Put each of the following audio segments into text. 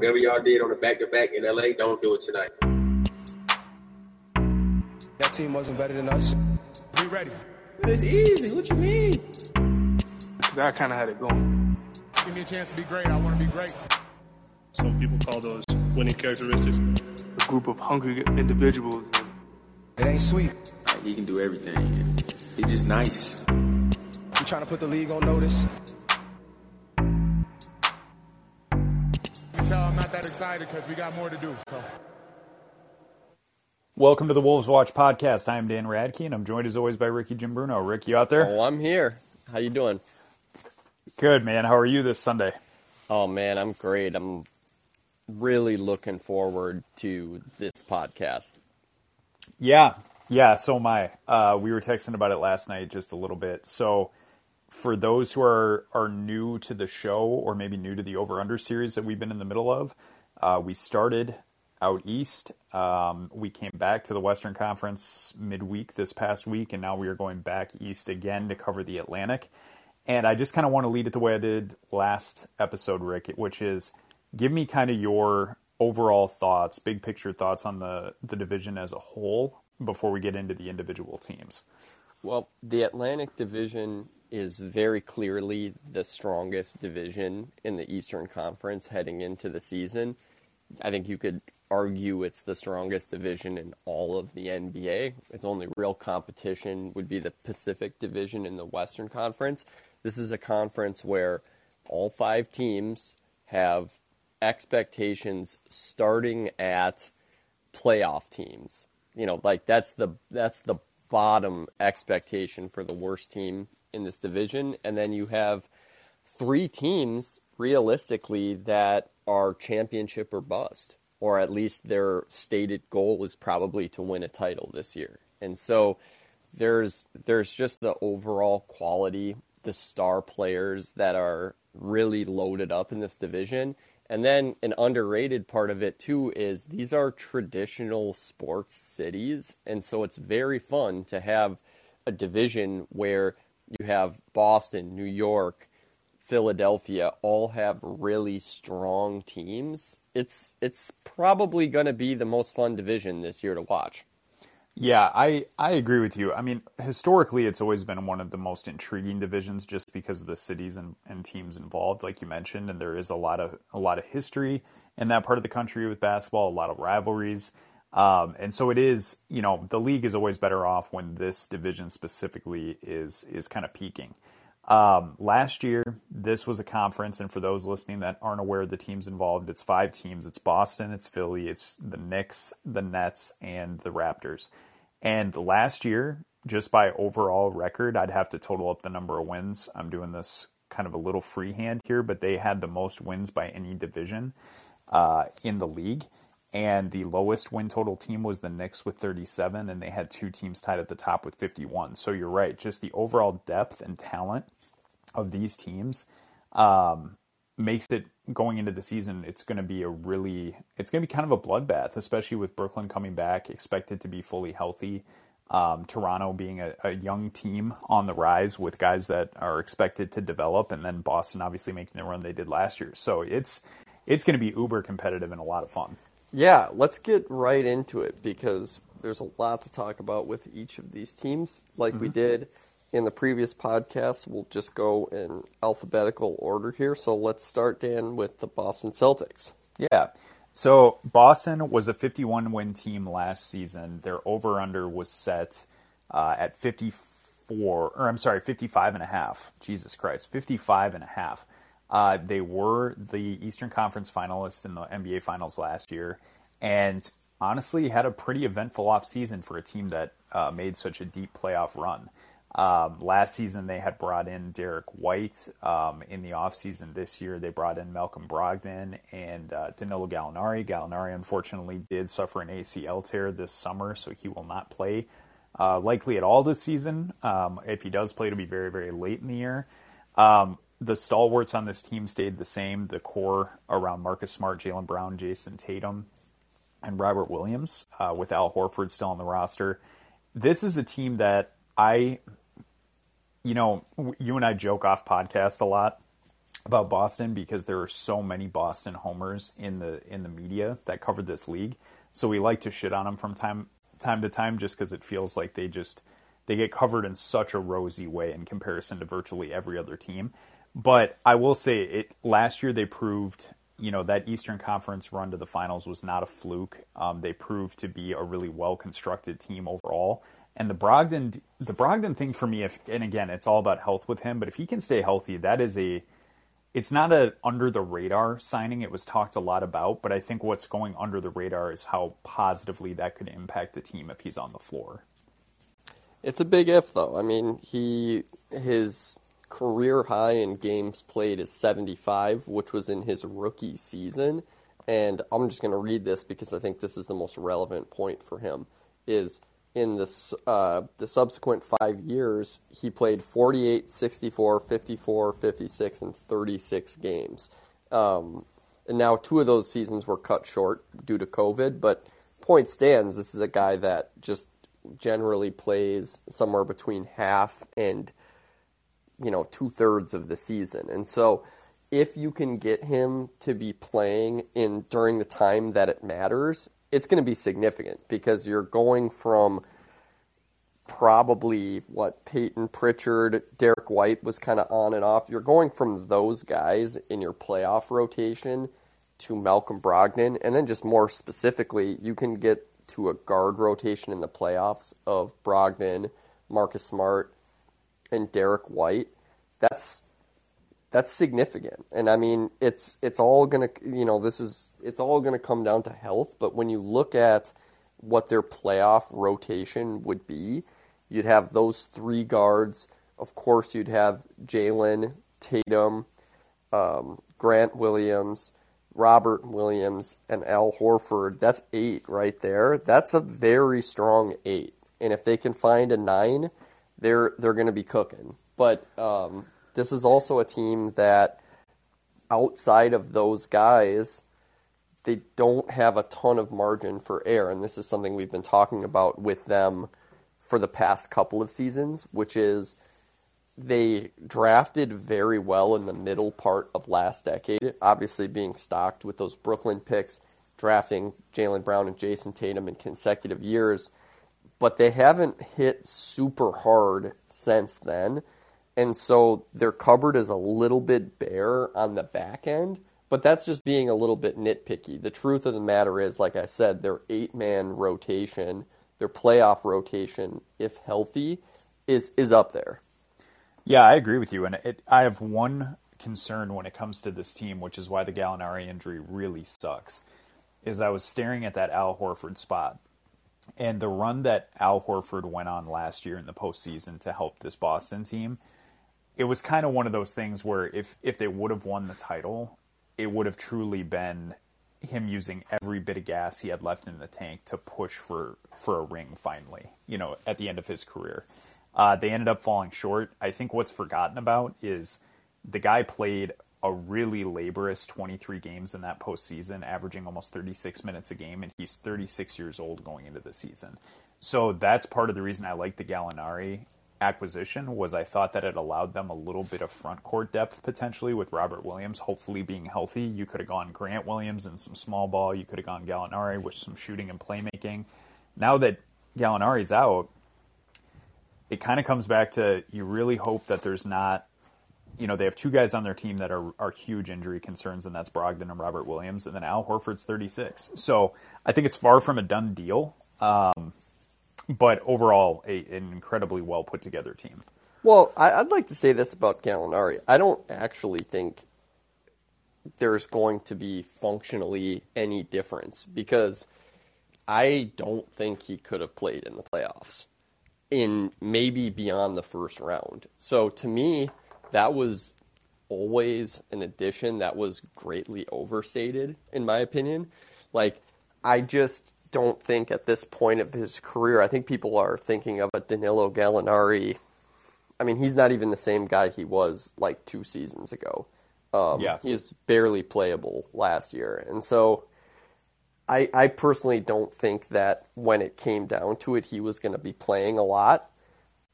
Whatever y'all did on the back to back in LA, don't do it tonight. That team wasn't better than us. We ready. It's easy. What you mean? Because I kind of had it going. Give me a chance to be great. I want to be great. Some people call those winning characteristics. A group of hungry individuals. It ain't sweet. Like, he can do everything. He's just nice. We trying to put the league on notice. Excited because we got more to do. So. Welcome to the Wolves Watch podcast. I'm Dan Radke, and I'm joined as always by Rikki Jim Bruno. Rick, you out there? Oh, I'm here. How you doing? Good, man. How are you this Sunday? Oh man, I'm great. I'm really looking forward to this podcast. Yeah, yeah. So am I. Uh, we were texting about it last night just a little bit. So, for those who are are new to the show or maybe new to the over under series that we've been in the middle of, uh, we started out east. Um, we came back to the Western Conference midweek this past week, and now we are going back east again to cover the Atlantic. And I just kind of want to lead it the way I did last episode, Rick, which is give me kind of your overall thoughts, big picture thoughts on the, the division as a whole before we get into the individual teams. Well, the Atlantic Division is very clearly the strongest division in the Eastern Conference heading into the season. I think you could argue it's the strongest division in all of the NBA. Its only real competition would be the Pacific Division in the Western Conference. This is a conference where all five teams have expectations starting at playoff teams. You know, like that's the that's the bottom expectation for the worst team in this division and then you have three teams realistically that are championship or bust or at least their stated goal is probably to win a title this year. And so there's there's just the overall quality, the star players that are really loaded up in this division. And then an underrated part of it too is these are traditional sports cities, and so it's very fun to have a division where you have Boston, New York, Philadelphia all have really strong teams. It's it's probably going to be the most fun division this year to watch. Yeah, I, I agree with you. I mean, historically, it's always been one of the most intriguing divisions just because of the cities and, and teams involved, like you mentioned, and there is a lot of a lot of history in that part of the country with basketball, a lot of rivalries, um, and so it is. You know, the league is always better off when this division specifically is is kind of peaking. Um, last year, this was a conference, and for those listening that aren't aware of the teams involved, it's five teams. It's Boston, it's Philly, it's the Knicks, the Nets, and the Raptors. And last year, just by overall record, I'd have to total up the number of wins. I'm doing this kind of a little freehand here, but they had the most wins by any division uh, in the league. And the lowest win total team was the Knicks with 37, and they had two teams tied at the top with 51. So you're right, just the overall depth and talent of these teams um, makes it going into the season. It's going to be a really, it's going to be kind of a bloodbath, especially with Brooklyn coming back, expected to be fully healthy. Um, Toronto being a, a, young team on the rise with guys that are expected to develop, and then Boston obviously making the run they did last year. So it's it's going to be uber competitive and a lot of fun. Yeah, let's get right into it because there's a lot to talk about with each of these teams, like mm-hmm. we did in the previous podcast. We'll just go in alphabetical order here. So let's start, Dan, with the Boston Celtics. Yeah. So Boston was a 51 win team last season. Their over under was set uh, at 54, or I'm sorry, 55 and a half. Jesus Christ, 55 and a half. Uh, they were the Eastern Conference finalists in the NBA Finals last year, and honestly had a pretty eventful offseason for a team that uh, made such a deep playoff run. Um, last season, they had brought in Derrick White. Um, in the offseason this year, they brought in Malcolm Brogdon and uh, Danilo Gallinari. Gallinari, unfortunately, did suffer an ACL tear this summer, so he will not play uh, likely at all this season. Um, if he does play, it'll be very, very late in the year. Um, the stalwarts on this team stayed the same. The core around Marcus Smart, Jaylen Brown, Jayson Tatum, and Robert Williams, uh, with Al Horford still on the roster. This is a team that I you know, you and I joke off podcast a lot about Boston because there are so many Boston homers in the in the media that covered this league. So we like to shit on them from time time to time just because it feels like they just they get covered in such a rosy way in comparison to virtually every other team. But I will say it last year they proved you know that Eastern Conference run to the finals was not a fluke. Um, they proved to be a really well constructed team overall. And the Brogdon the Brogdon thing for me, if and again it's all about health with him, but if he can stay healthy, that is a it's not a under the radar signing. It was talked a lot about, but I think what's going under the radar is how positively that could impact the team if he's on the floor. It's a big if, though. I mean, he his career high in games played is 75, which was in his rookie season. And I'm just going to read this because I think this is the most relevant point for him. Is in this uh, the subsequent five years, he played 48, 64, 54, 56, and 36 games. Um, and now two of those seasons were cut short due to COVID. But point stands, this is a guy that just generally plays somewhere between half and you know two thirds of the season, and so if you can get him to be playing in during the time that it matters, it's going to be significant because you're going from probably what Payton Pritchard, Derrick White was kind of on and off. You're going from those guys in your playoff rotation to Malcolm Brogdon, and then just more specifically, you can get to a guard rotation in the playoffs of Brogdon, Marcus Smart, and Derrick White. That's that's significant. And I mean, it's it's all going to you know, this is it's all going to come down to health, but when you look at what their playoff rotation would be, you'd have those three guards. Of course, you'd have Jaylen, Tatum, um, Grant Williams, Robert Williams, and Al Horford. That's eight right there. That's a very strong eight. And if they can find a nine, they're they're going to be cooking. But um, this is also a team that, outside of those guys, they don't have a ton of margin for error, and this is something we've been talking about with them for the past couple of seasons, which is they drafted very well in the middle part of last decade, obviously being stocked with those Brooklyn picks, drafting Jaylen Brown and Jayson Tatum in consecutive years, but they haven't hit super hard since then. And so their cupboard is a little bit bare on the back end, but that's just being a little bit nitpicky. The truth of the matter is, like I said, their eight man rotation, their playoff rotation, if healthy, is is up there. Yeah, I agree with you, and it, I have one concern when it comes to this team, which is why the Gallinari injury really sucks. Is I was staring at that Al Horford spot, and the run that Al Horford went on last year in the postseason to help this Boston team, it was kind of one of those things where if if they would have won the title, it would have truly been him using every bit of gas he had left in the tank to push for for a ring finally, you know, at the end of his career. Uh, they ended up falling short. I think what's forgotten about is the guy played a really laborious 23 games in that postseason, averaging almost 36 minutes a game, and he's 36 years old going into the season. So that's part of the reason I like the Gallinari acquisition was I thought that it allowed them a little bit of front court depth potentially with Robert Williams hopefully being healthy. You could have gone Grant Williams and some small ball. You could have gone Gallinari with some shooting and playmaking. Now that Gallinari's out, it kind of comes back to you really hope that there's not you know, they have two guys on their team that are, are huge injury concerns, and that's Brogdon and Robert Williams, and then Al Horford's 36. So I think it's far from a done deal, um, but overall, a, an incredibly well put together team. Well, I, would like to say this about Gallinari. I don't actually think there's going to be functionally any difference because I don't think he could have played in the playoffs in maybe beyond the first round. So to me, that was always an addition that was greatly overstated, in my opinion. Like, I just don't think at this point of his career, I think people are thinking of a Danilo Gallinari. I mean, he's not even the same guy he was like two seasons ago. Um, yeah. He is barely playable last year. And so I, I personally don't think that when it came down to it, he was going to be playing a lot.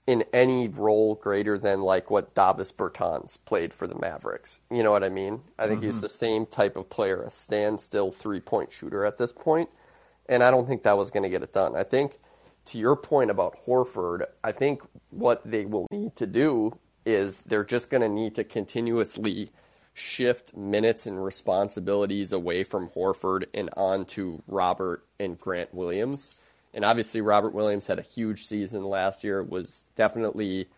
In any role greater than like what Davis Bertans played for the Mavericks. You know what I mean? I think he's mm-hmm. the same type of player, a standstill three point shooter at this point, and I don't think that was going to get it done. I think to your point about Horford, I think what they will need to do is they're just going to need to continuously shift minutes and responsibilities away from Horford and onto Robert and Grant Williams. And obviously, Robert Williams had a huge season last year, was definitely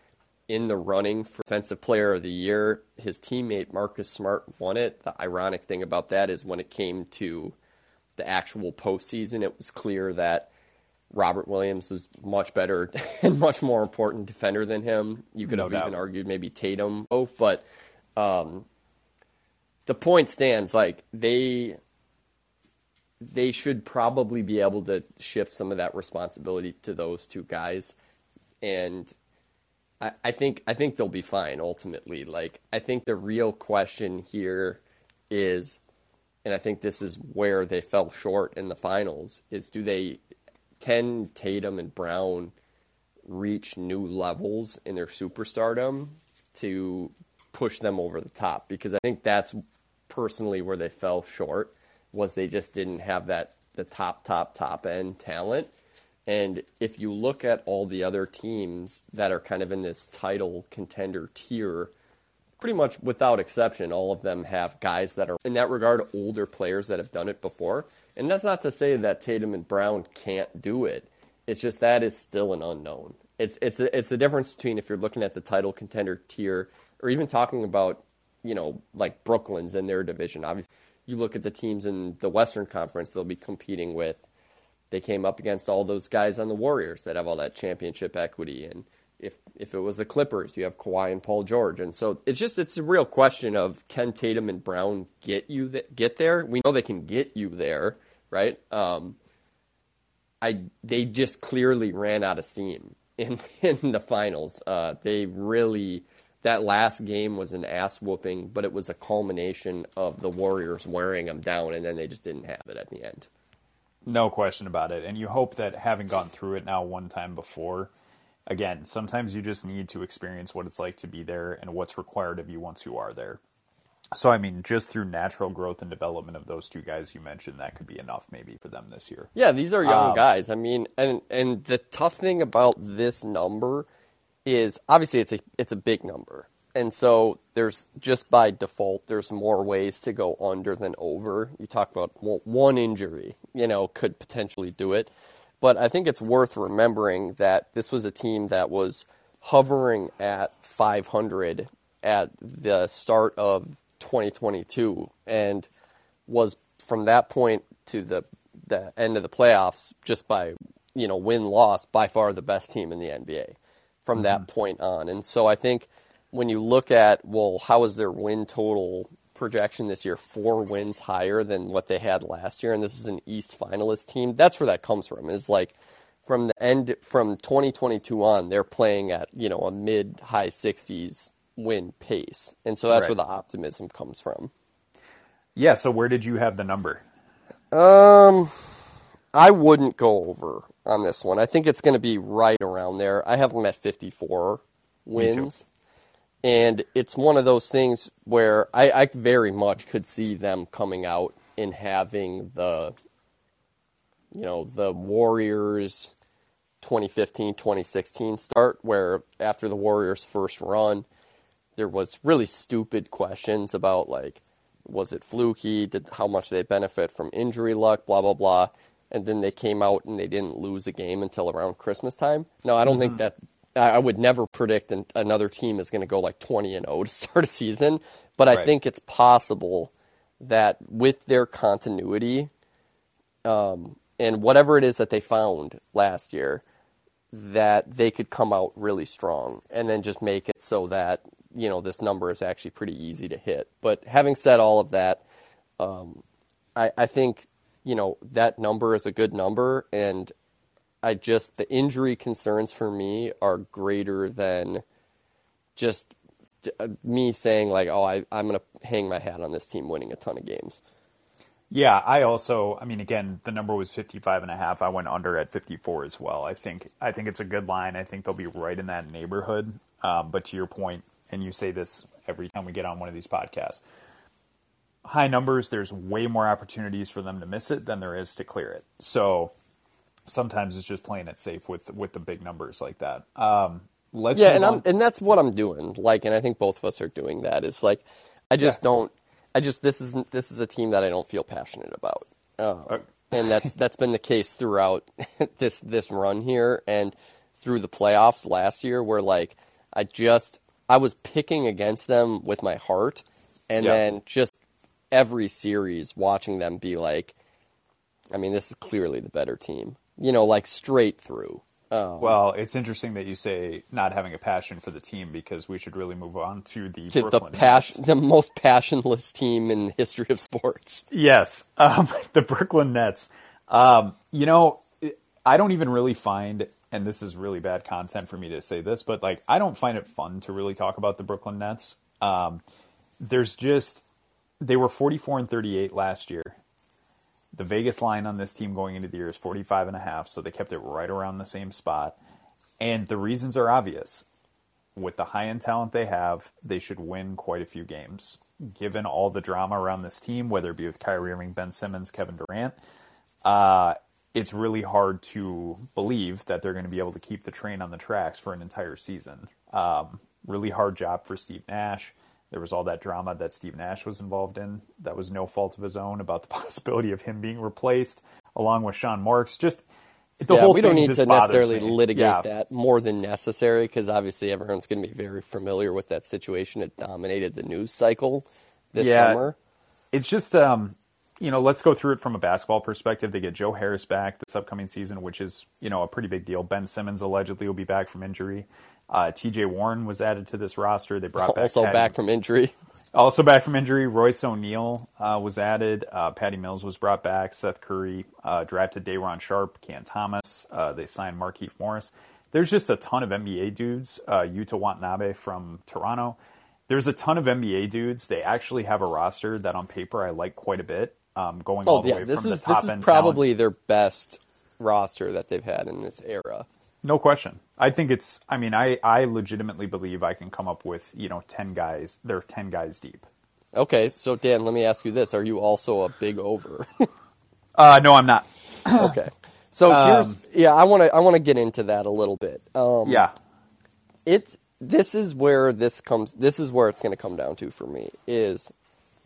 in the running for Defensive Player of the Year. His teammate Marcus Smart won it. The ironic thing about that is when it came to the actual postseason, it was clear that Robert Williams was much better and much more important defender than him. You could No have doubt. even argued maybe Tatum, both, but um, the point stands. Like they they should probably be able to shift some of that responsibility to those two guys, and I, I think I think they'll be fine ultimately. Like I think the real question here is, and I think this is where they fell short in the finals, is do they can Tatum and Brown reach new levels in their superstardom to push them over the top? Because I think that's personally where they fell short was they just didn't have that the top top top end talent. And if you look at all the other teams that are kind of in this title contender tier, pretty much without exception, all of them have guys that are, in that regard, older players that have done it before. And that's not to say that Tatum and Brown can't do it. It's just that is still an unknown. It's it's it's the difference between if you're looking at the title contender tier, or even talking about, you know, like Brooklyn's in their division. Obviously, you look at the teams in the Western Conference they'll be competing with. They came up against all those guys on the Warriors that have all that championship equity, and if if it was the Clippers, you have Kawhi and Paul George, and so it's just it's a real question of can Tatum and Brown get you th- get there? We know they can get you there, right? Um, I they just clearly ran out of steam in in the finals. Uh, they really that last game was an ass whooping, but it was a culmination of the Warriors wearing them down, and then they just didn't have it at the end. No question about it. And you hope that having gone through it now one time before, again, sometimes you just need to experience what it's like to be there and what's required of you once you are there. So, I mean, just through natural growth and development of those two guys you mentioned, that could be enough maybe for them this year. Yeah, these are young Um, guys. I mean, and and the tough thing about this number is obviously it's a it's a big number. And so there's just by default there's more ways to go under than over. You talk about one injury, you know, could potentially do it. But I think it's worth remembering that this was a team that was hovering at 500 at the start of 2022 and was from that point to the the end of the playoffs just by you know win loss by far the best team in the NBA from that point on. And so I think when you look at well how is their win total projection this year four wins higher than what they had last year and this is an East finalist team that's where that comes from is like from the end from 2022 on they're playing at you know a mid high 60s win pace. And so that's Right. where the optimism comes from. Yeah, so where did you have the number? Um, I wouldn't go over on this one. I think it's going to be right around there. I have them at 54 Me too. wins. And it's one of those things where I, I very much could see them coming out and having the, you know, the Warriors 2015 2016 start, where after the Warriors' first run, there was really stupid questions about like was it fluky did how much they benefit from injury luck blah blah blah and then they came out and they didn't lose a game until around christmas time no i don't think that i I would never predict an, another team is going to go like 20 and 0 to start a season but i Right. think it's possible that with their continuity um, and whatever it is that they found last year that they could come out really strong and then just make it so that you know this number is actually pretty easy to hit. But having said all of that, um, I, I think you know that number is a good number, and I just the injury concerns for me are greater than just uh, me saying like, oh, I, I'm going to hang my hat on this team winning a ton of games. Yeah, I also, I mean, again, the number was 55 and a half. I went under at 54 as well. I think, I think it's a good line. I think they'll be right in that neighborhood. Um, but to your point, and you say this every time we get on one of these podcasts, high numbers, there's way more opportunities for them to miss it than there is to clear it. So sometimes it's just playing it safe with, with the big numbers like that. Um, let's yeah, and on. I'm and that's what I'm doing. Like, and I think both of us are doing that. It's like I just don't. I just this is this is a team that I don't feel passionate about, uh, and that's that's been the case throughout this this run here and through the playoffs last year, where like I just I was picking against them with my heart, and Yeah. then just every series watching them be like, I mean, this is clearly the better team, you know, like straight through. Um, Well, it's interesting that you say not having a passion for the team because we should really move on to the to the passion, Nets. the most passionless team in the history of sports. Yes, um, the Brooklyn Nets. Um, you know, I don't even really find, and this is really bad content for me to say this, but like I don't find it fun to really talk about the Brooklyn Nets. Um, there's just they were 44 and 38 last year. The Vegas line on this team going into the year is 45 and a half, so they kept it right around the same spot. And the reasons are obvious. With the high end talent they have, they should win quite a few games. Given all the drama around this team, whether it be with Kyrie Irving, Ben Simmons, Kevin Durant, uh, it's really hard to believe that they're going to be able to keep the train on the tracks for an entire season. Um, really hard job for Steve Nash. There was all that drama that Steve Nash was involved in. That was no fault of his own about the possibility of him being replaced, along with Sean Marks. Just the yeah, whole we thing don't need to necessarily me. litigate Yeah. that more than necessary because obviously everyone's going to be very familiar with that situation. It dominated the news cycle this Yeah. summer. it's just um, you know let's go through it from a basketball perspective they get joe harris back this upcoming season which is you know a pretty big deal ben simmons allegedly will be back from injury uh, tj warren was added to this roster they brought back Also Patty- back from injury. also back from injury royce o'neale uh, was added uh, patty mills was brought back seth curry uh, drafted Day'Ron Sharpe Cam thomas uh, they signed markieff morris there's just a ton of nba dudes uh, yuta watanabe from toronto there's a ton of NBA dudes. They actually have a roster that on paper I like quite a bit. Um, going all Oh the yeah, way this from is the top this is end probably their best roster that they've had in this era. No question. I think it's. I mean, I I legitimately believe I can come up with you know ten guys. They're ten guys deep. Okay, so Dan, let me ask you this: Are you also a big over? Uh, no, I'm not. okay, so here's yeah, I want to I want to get into that a little bit. Um, Yeah, it this is where this comes this is where it's going to come down to for me is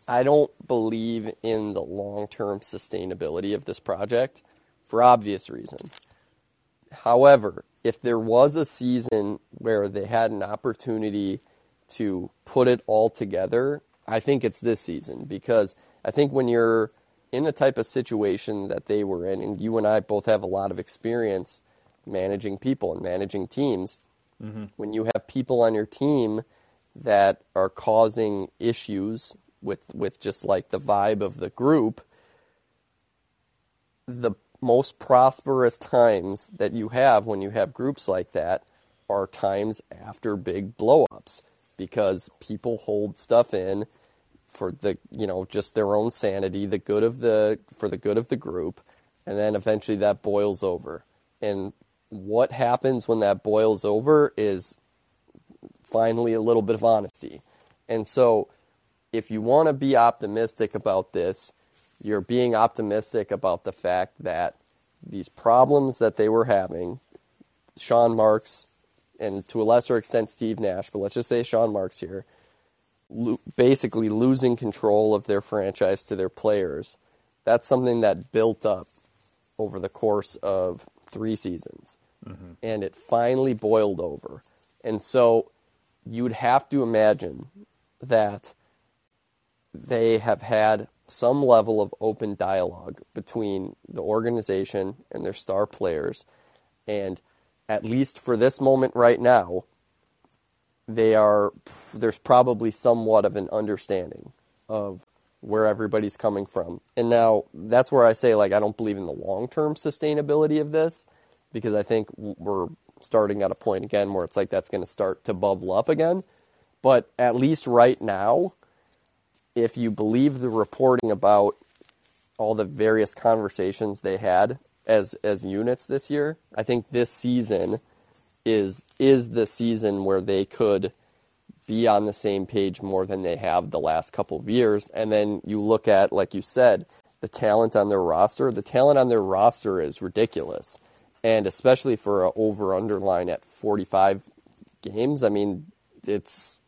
I don't believe in the long-term sustainability of this project for obvious reasons. However, if there was a season where they had an opportunity to put it all together, I think it's this season. Because I think when you're in the type of situation that they were in, and you and I both have a lot of experience managing people and managing teams, mm-hmm. when you have people on your team that are causing issues with with just like the vibe of the group, the most prosperous times that you have when you have groups like that are times after big blowups because people hold stuff in for the you know just their own sanity the good of the for the good of the group and then eventually that boils over. And what happens when that boils over is finally a little bit of honesty. And so if you want to be optimistic about this you're being optimistic about the fact that these problems that they were having Sean Marks and to a lesser extent Steve Nash but let's just say Sean Marks here lo- basically losing control of their franchise to their players. That's something that built up over the course of three seasons. Mm-hmm. And it finally boiled over. And so you'd have to imagine that they have had some level of open dialogue between the organization and their star players. And at least for this moment right now, they are there's probably somewhat of an understanding of where everybody's coming from. And now that's where I say like I don't believe in the long-term sustainability of this because I think we're starting at a point again where it's like that's going to start to bubble up again. But at least right now, if you believe the reporting about all the various conversations they had as as units this year, I think this season is is the season where they could be on the same page more than they have the last couple of years. And then you look at, like you said, the talent on their roster. The talent on their roster is ridiculous, and especially for an over underline at forty five games. I mean, it's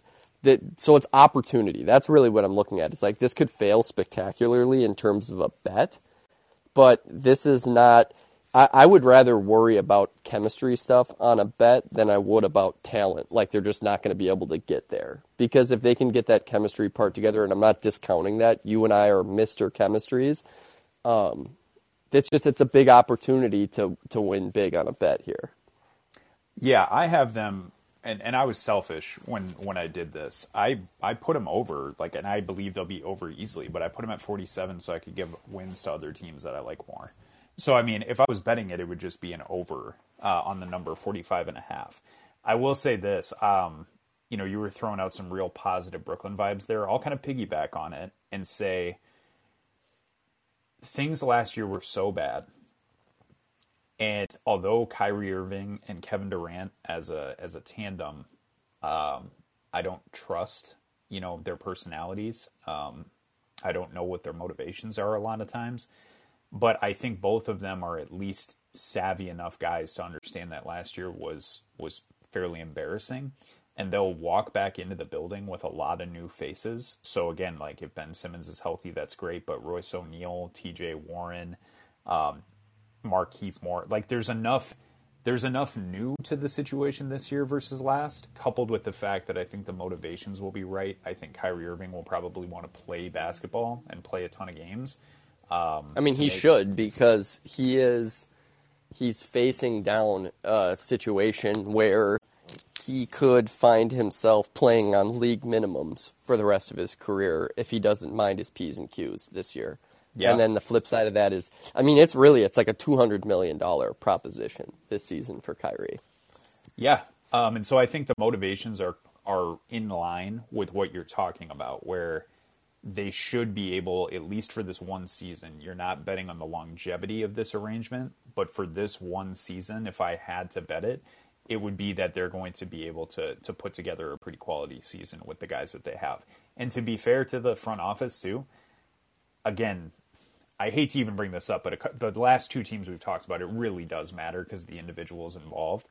that so it's opportunity. That's really what I'm looking at. It's like this could fail spectacularly in terms of a bet, but this is not. I, I would rather worry about chemistry stuff on a bet than I would about talent. Like they're just not going to be able to get there because if they can get that chemistry part together, and I'm not discounting that, you and I are Mister Chemistries. Um, it's just it's a big opportunity to to win big on a bet here. Yeah, I have them, and, and I was selfish when when I did this. I I put them over, like, and I believe they'll be over easily, but I put them at 47 so I could give wins to other teams that I like more. So I mean, if I was betting it, it would just be an over uh, on the number 45 and a half. I will say this, um, you know, you were throwing out some real positive Brooklyn vibes there. I'll kind of piggyback on it and say things last year were so bad. And although Kyrie Irving and Kevin Durant as a as a tandem, um, I don't trust you know their personalities. Um, I don't know what their motivations are a lot of times, but I think both of them are at least savvy enough guys to understand that last year was was fairly embarrassing and they'll walk back into the building with a lot of new faces. So again, like if Ben Simmons is healthy, that's great. But Royce O'Neale, T.J. Warren, um, Markieff Moore, like there's enough. There's enough new to the situation this year versus last, coupled with the fact that I think the motivations will be right. I think Kyrie Irving will probably want to play basketball and play a ton of games. Um, I mean, he make- should because he is he's facing down a situation where he could find himself playing on league minimums for the rest of his career if he doesn't mind his p's and q's this year. Yeah. And then the flip side of that is, I mean, it's really it's like a two hundred million dollar proposition this season for Kyrie. Yeah, um, and so I think the motivations are are in line with what you're talking about, where they should be able, at least for this one season, you're not betting on the longevity of this arrangement, but for this one season, if I had to bet it, it would be that they're going to be able to to put together a pretty quality season with the guys that they have. And to be fair to the front office too, again, I hate to even bring this up, but the last two teams we've talked about, it really does matter because the individuals involved.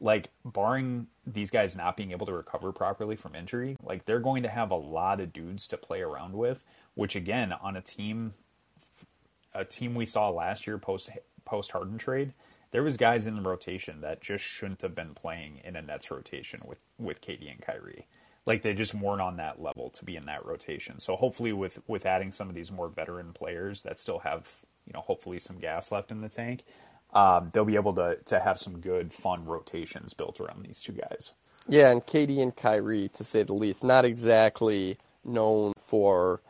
Like, barring these guys not being able to recover properly from injury, like they're going to have a lot of dudes to play around with. Which, again, on a team, a team we saw last year post post Harden trade, there was guys in the rotation that just shouldn't have been playing in a Nets rotation with with KD and Kyrie. Like they just weren't on that level to be in that rotation. So hopefully, with with adding some of these more veteran players that still have you know hopefully some gas left in the tank, um, they'll be able to to have some good fun rotations built around these two guys. Yeah, and KD and Kyrie, to say the least, not exactly known for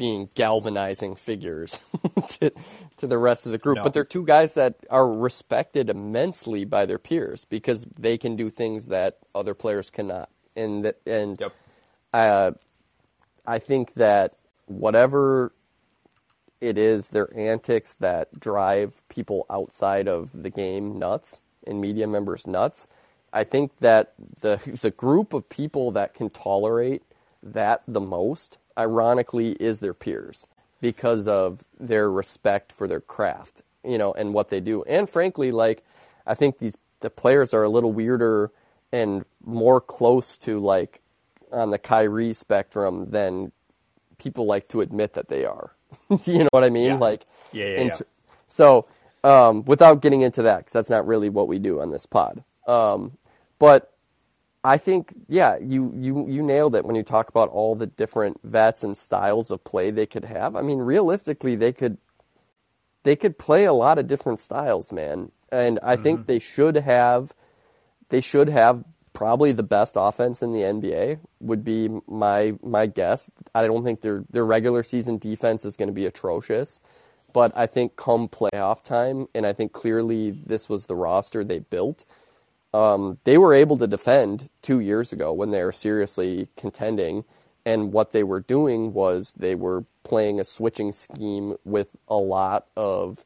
being galvanizing figures to, to the rest of the group. No. But they're two guys that are respected immensely by their peers because they can do things that other players cannot. And that, and Yep. uh, I think that whatever it is, their antics that drive people outside of the game nuts and media members nuts. I think that the the group of people that can tolerate that the most, ironically, is their peers because of their respect for their craft, you know, and what they do. And frankly, like I think these the players are a little weirder and more close to like on the Kyrie spectrum than people like to admit that they are. you know what I mean? Yeah. Like, Yeah, yeah, yeah. so um, without getting into that, because that's not really what we do on this pod. Um, but I think, yeah, you, you you nailed it when you talk about all the different vets and styles of play they could have. I mean, realistically, they could they could play a lot of different styles, man. And I think they should have they should have probably the best offense in the NBA would be my my guess. I don't think their their regular season defense is going to be atrocious, but I think come playoff time, and I think clearly this was the roster they built. Um, they were able to defend two years ago when they were seriously contending. And what they were doing was they were playing a switching scheme with a lot of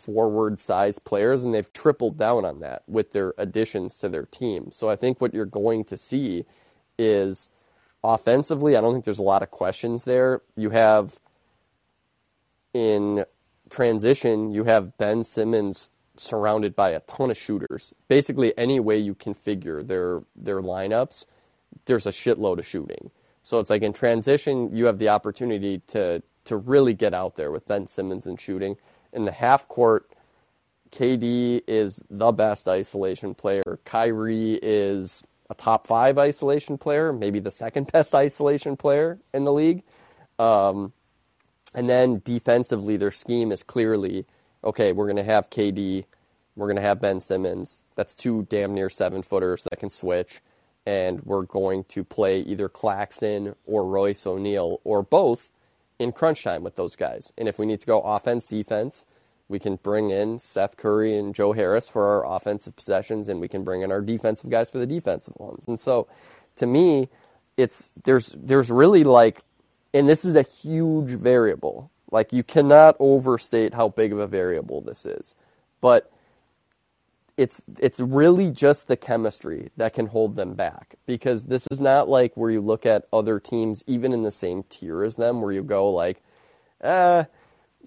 forward sized players, and they've tripled down on that with their additions to their team. So I think what you're going to see is offensively, I don't think there's a lot of questions there. You have in transition, you have Ben Simmons surrounded by a ton of shooters. Basically, any way you configure their their lineups, there's a shitload of shooting. So it's like in transition, you have the opportunity to to really get out there with Ben Simmons and shooting. In the half court, KD is the best isolation player. Kyrie is a top five isolation player, maybe the second best isolation player in the league. Um, and then defensively, their scheme is clearly okay, we're going to have KD, we're going to have Ben Simmons. That's two damn near seven footers that can switch. And we're going to play either Claxton or Royce O'Neale or both in crunch time with those guys. And if we need to go offense, defense, we can bring in Seth Curry and Joe Harris for our offensive possessions, and we can bring in our defensive guys for the defensive ones. And so, to me, it's there's there's really like, and this is a huge variable. Like you cannot overstate how big of a variable this is, but it's it's really just the chemistry that can hold them back because this is not like where you look at other teams even in the same tier as them where you go like, uh,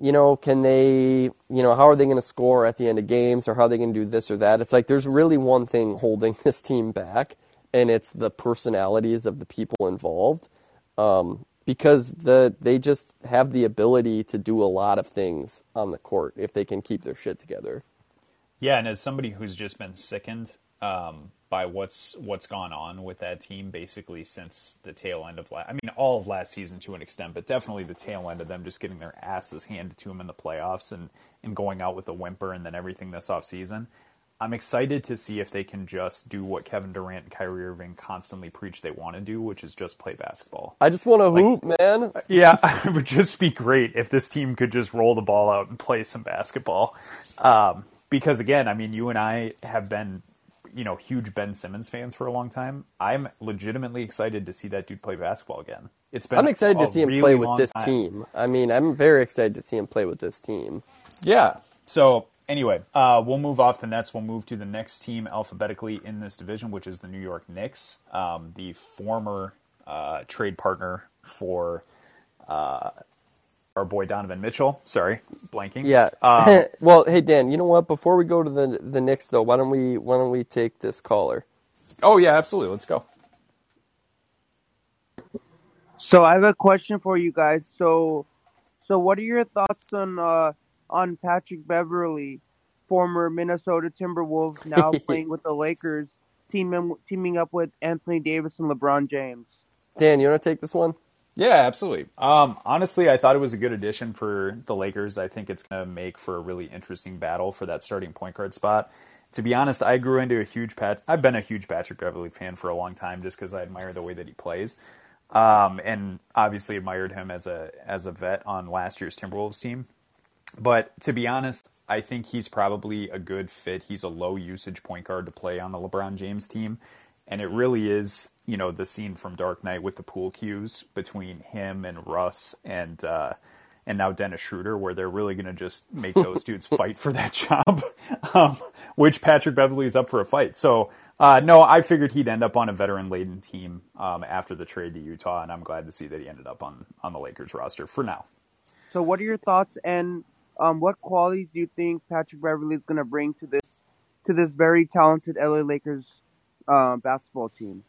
you know, can they, you know, how are they going to score at the end of games or how are they going to do this or that? It's like there's really one thing holding this team back, and it's the personalities of the people involved. Um, because the they just have the ability to do a lot of things on the court if they can keep their shit together. Yeah, and as somebody who's just been sickened um, by what's what's gone on with that team basically since the tail end of last, I mean all of last season to an extent, but definitely the tail end of them just getting their asses handed to them in the playoffs and and going out with a whimper and then everything this off season. I'm excited to see if they can just do what Kevin Durant and Kyrie Irving constantly preach they want to do, which is just play basketball. I just want to like, hoop, man. Yeah, it would just be great if this team could just roll the ball out and play some basketball. Um, because again, I mean, you and I have been, you know, huge Ben Simmons fans for a long time. I'm legitimately excited to see that dude play basketball again. It's been I'm excited to see him really play with this time. team. I mean, I'm very excited to see him play with this team. Yeah. So anyway, uh, we'll move off the Nets. We'll move to the next team alphabetically in this division, which is the New York Knicks, um, the former uh, trade partner for uh, our boy Donovan Mitchell. Sorry, blanking. Yeah. Um, well, hey Dan, you know what? Before we go to the the Knicks, though, why don't we why don't we take this caller? oh yeah, absolutely. Let's go. So I have a question for you guys. So, so what are your thoughts on uh, on Patrick Beverley, former Minnesota Timberwolves, now playing with the Lakers, teaming teaming up with Anthony Davis and LeBron James? Dan, you want to take this one? Yeah, absolutely. Um, honestly, I thought it was a good addition for the Lakers. I think it's going to make for a really interesting battle for that starting point guard spot. To be honest, I grew into a huge Pat. I've been a huge Patrick Beverley fan for a long time, just because I admire the way that he plays, um, and obviously admired him as a as a vet on last year's Timberwolves team. But to be honest, I think he's probably a good fit. He's a low usage point guard to play on the LeBron James team. And it really is, you know, the scene from Dark Knight with the pool cues between him and Russ and uh, and now Dennis Schroeder, where they're really going to just make those dudes fight for that job, um, which Patrick Beverley is up for a fight. So, uh, no, I figured he'd end up on a veteran laden team um, after the trade to Utah, and I'm glad to see that he ended up on on the Lakers roster for now. So, what are your thoughts and um, what qualities do you think Patrick Beverley is going to bring to this to this very talented LA Lakers uh, basketball team?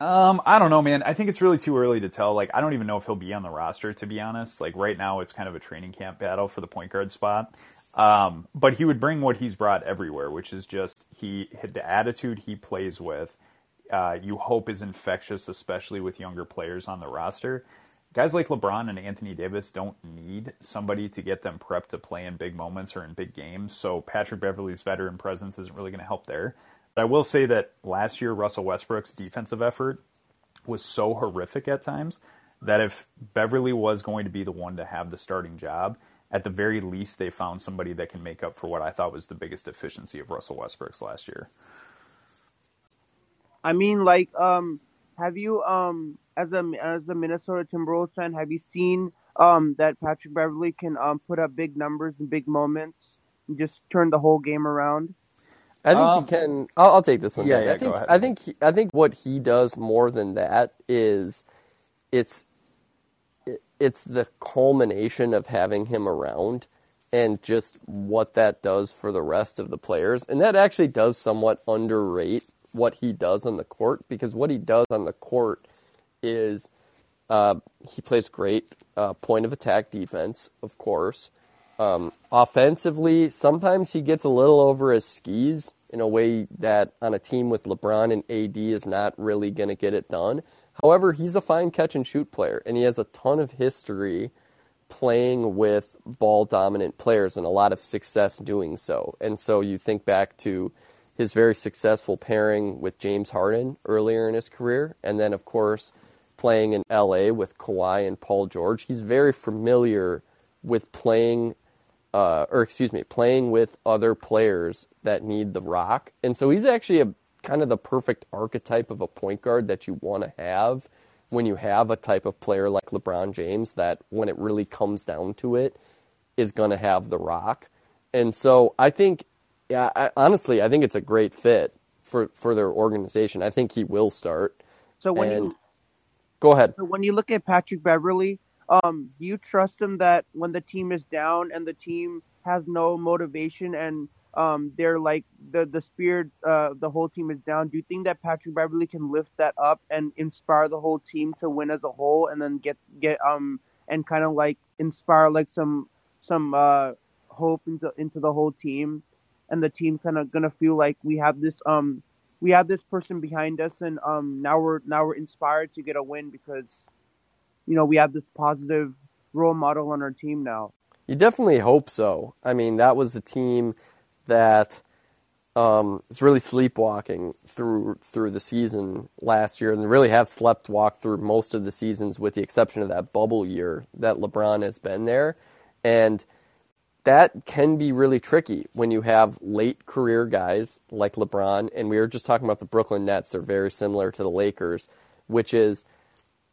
Um, I don't know, man. I think it's really too early to tell. Like, I don't even know if he'll be on the roster, to be honest. Like, right now, it's kind of a training camp battle for the point guard spot. Um, but he would bring what he's brought everywhere, which is just he the attitude he plays with. Uh, you hope is infectious, especially with younger players on the roster. Guys like LeBron and Anthony Davis don't need somebody to get them prepped to play in big moments or in big games. So Patrick Beverley's veteran presence isn't really going to help there. I will say that last year, Russell Westbrook's defensive effort was so horrific at times that if Beverley was going to be the one to have the starting job, at the very least, they found somebody that can make up for what I thought was the biggest deficiency of Russell Westbrook's last year. I mean, like, um, have you um as a as a Minnesota Timberwolves fan, have you seen um that Patrick Beverley can um put up big numbers and big moments and just turn the whole game around? I think Um, he can. I'll, I'll take this one. yeah, yeah, I think. I think. He, I think what he does more than that is, it's, it's the culmination of having him around, and just what that does for the rest of the players, and that actually does somewhat underrate what he does on the court because what he does on the court is, uh, he plays great uh, point of attack defense, of course. Um, offensively, sometimes he gets a little over his skis in a way that on a team with LeBron and AD is not really going to get it done. However, he's a fine catch and shoot player, and he has a ton of history playing with ball dominant players and a lot of success doing so. And so you think back to his very successful pairing with James Harden earlier in his career, and then, of course, playing in LA with Kawhi and Paul George. He's very familiar with playing uh, or excuse me, playing with other players that need the rock. And so he's actually a kind of the perfect archetype of a point guard that you want to have when you have a type of player like LeBron James that when it really comes down to it is going to have the rock. And so I think yeah, I, honestly, I think it's a great fit for for their organization. I think he will start. So when and you go ahead. so when you look at Patrick Beverley, um, do you trust him that when the team is down and the team has no motivation and um, they're like the the spirit, uh, the whole team is down. Do you think that Patrick Beverley can lift that up and inspire the whole team to win as a whole, and then get get um and kind of like inspire like some some uh hope into into the whole team, and the team kind of gonna feel like we have this um we have this person behind us, and um now we're now we're inspired to get a win because you know we have this positive role model on our team now. You definitely hope so. I mean, that was a team that um, is really sleepwalking through through the season last year, and really have slept walk through most of the seasons, with the exception of that bubble year that LeBron has been there, and that can be really tricky when you have late career guys like LeBron, and we were just talking about the Brooklyn Nets. They're very similar to the Lakers, which is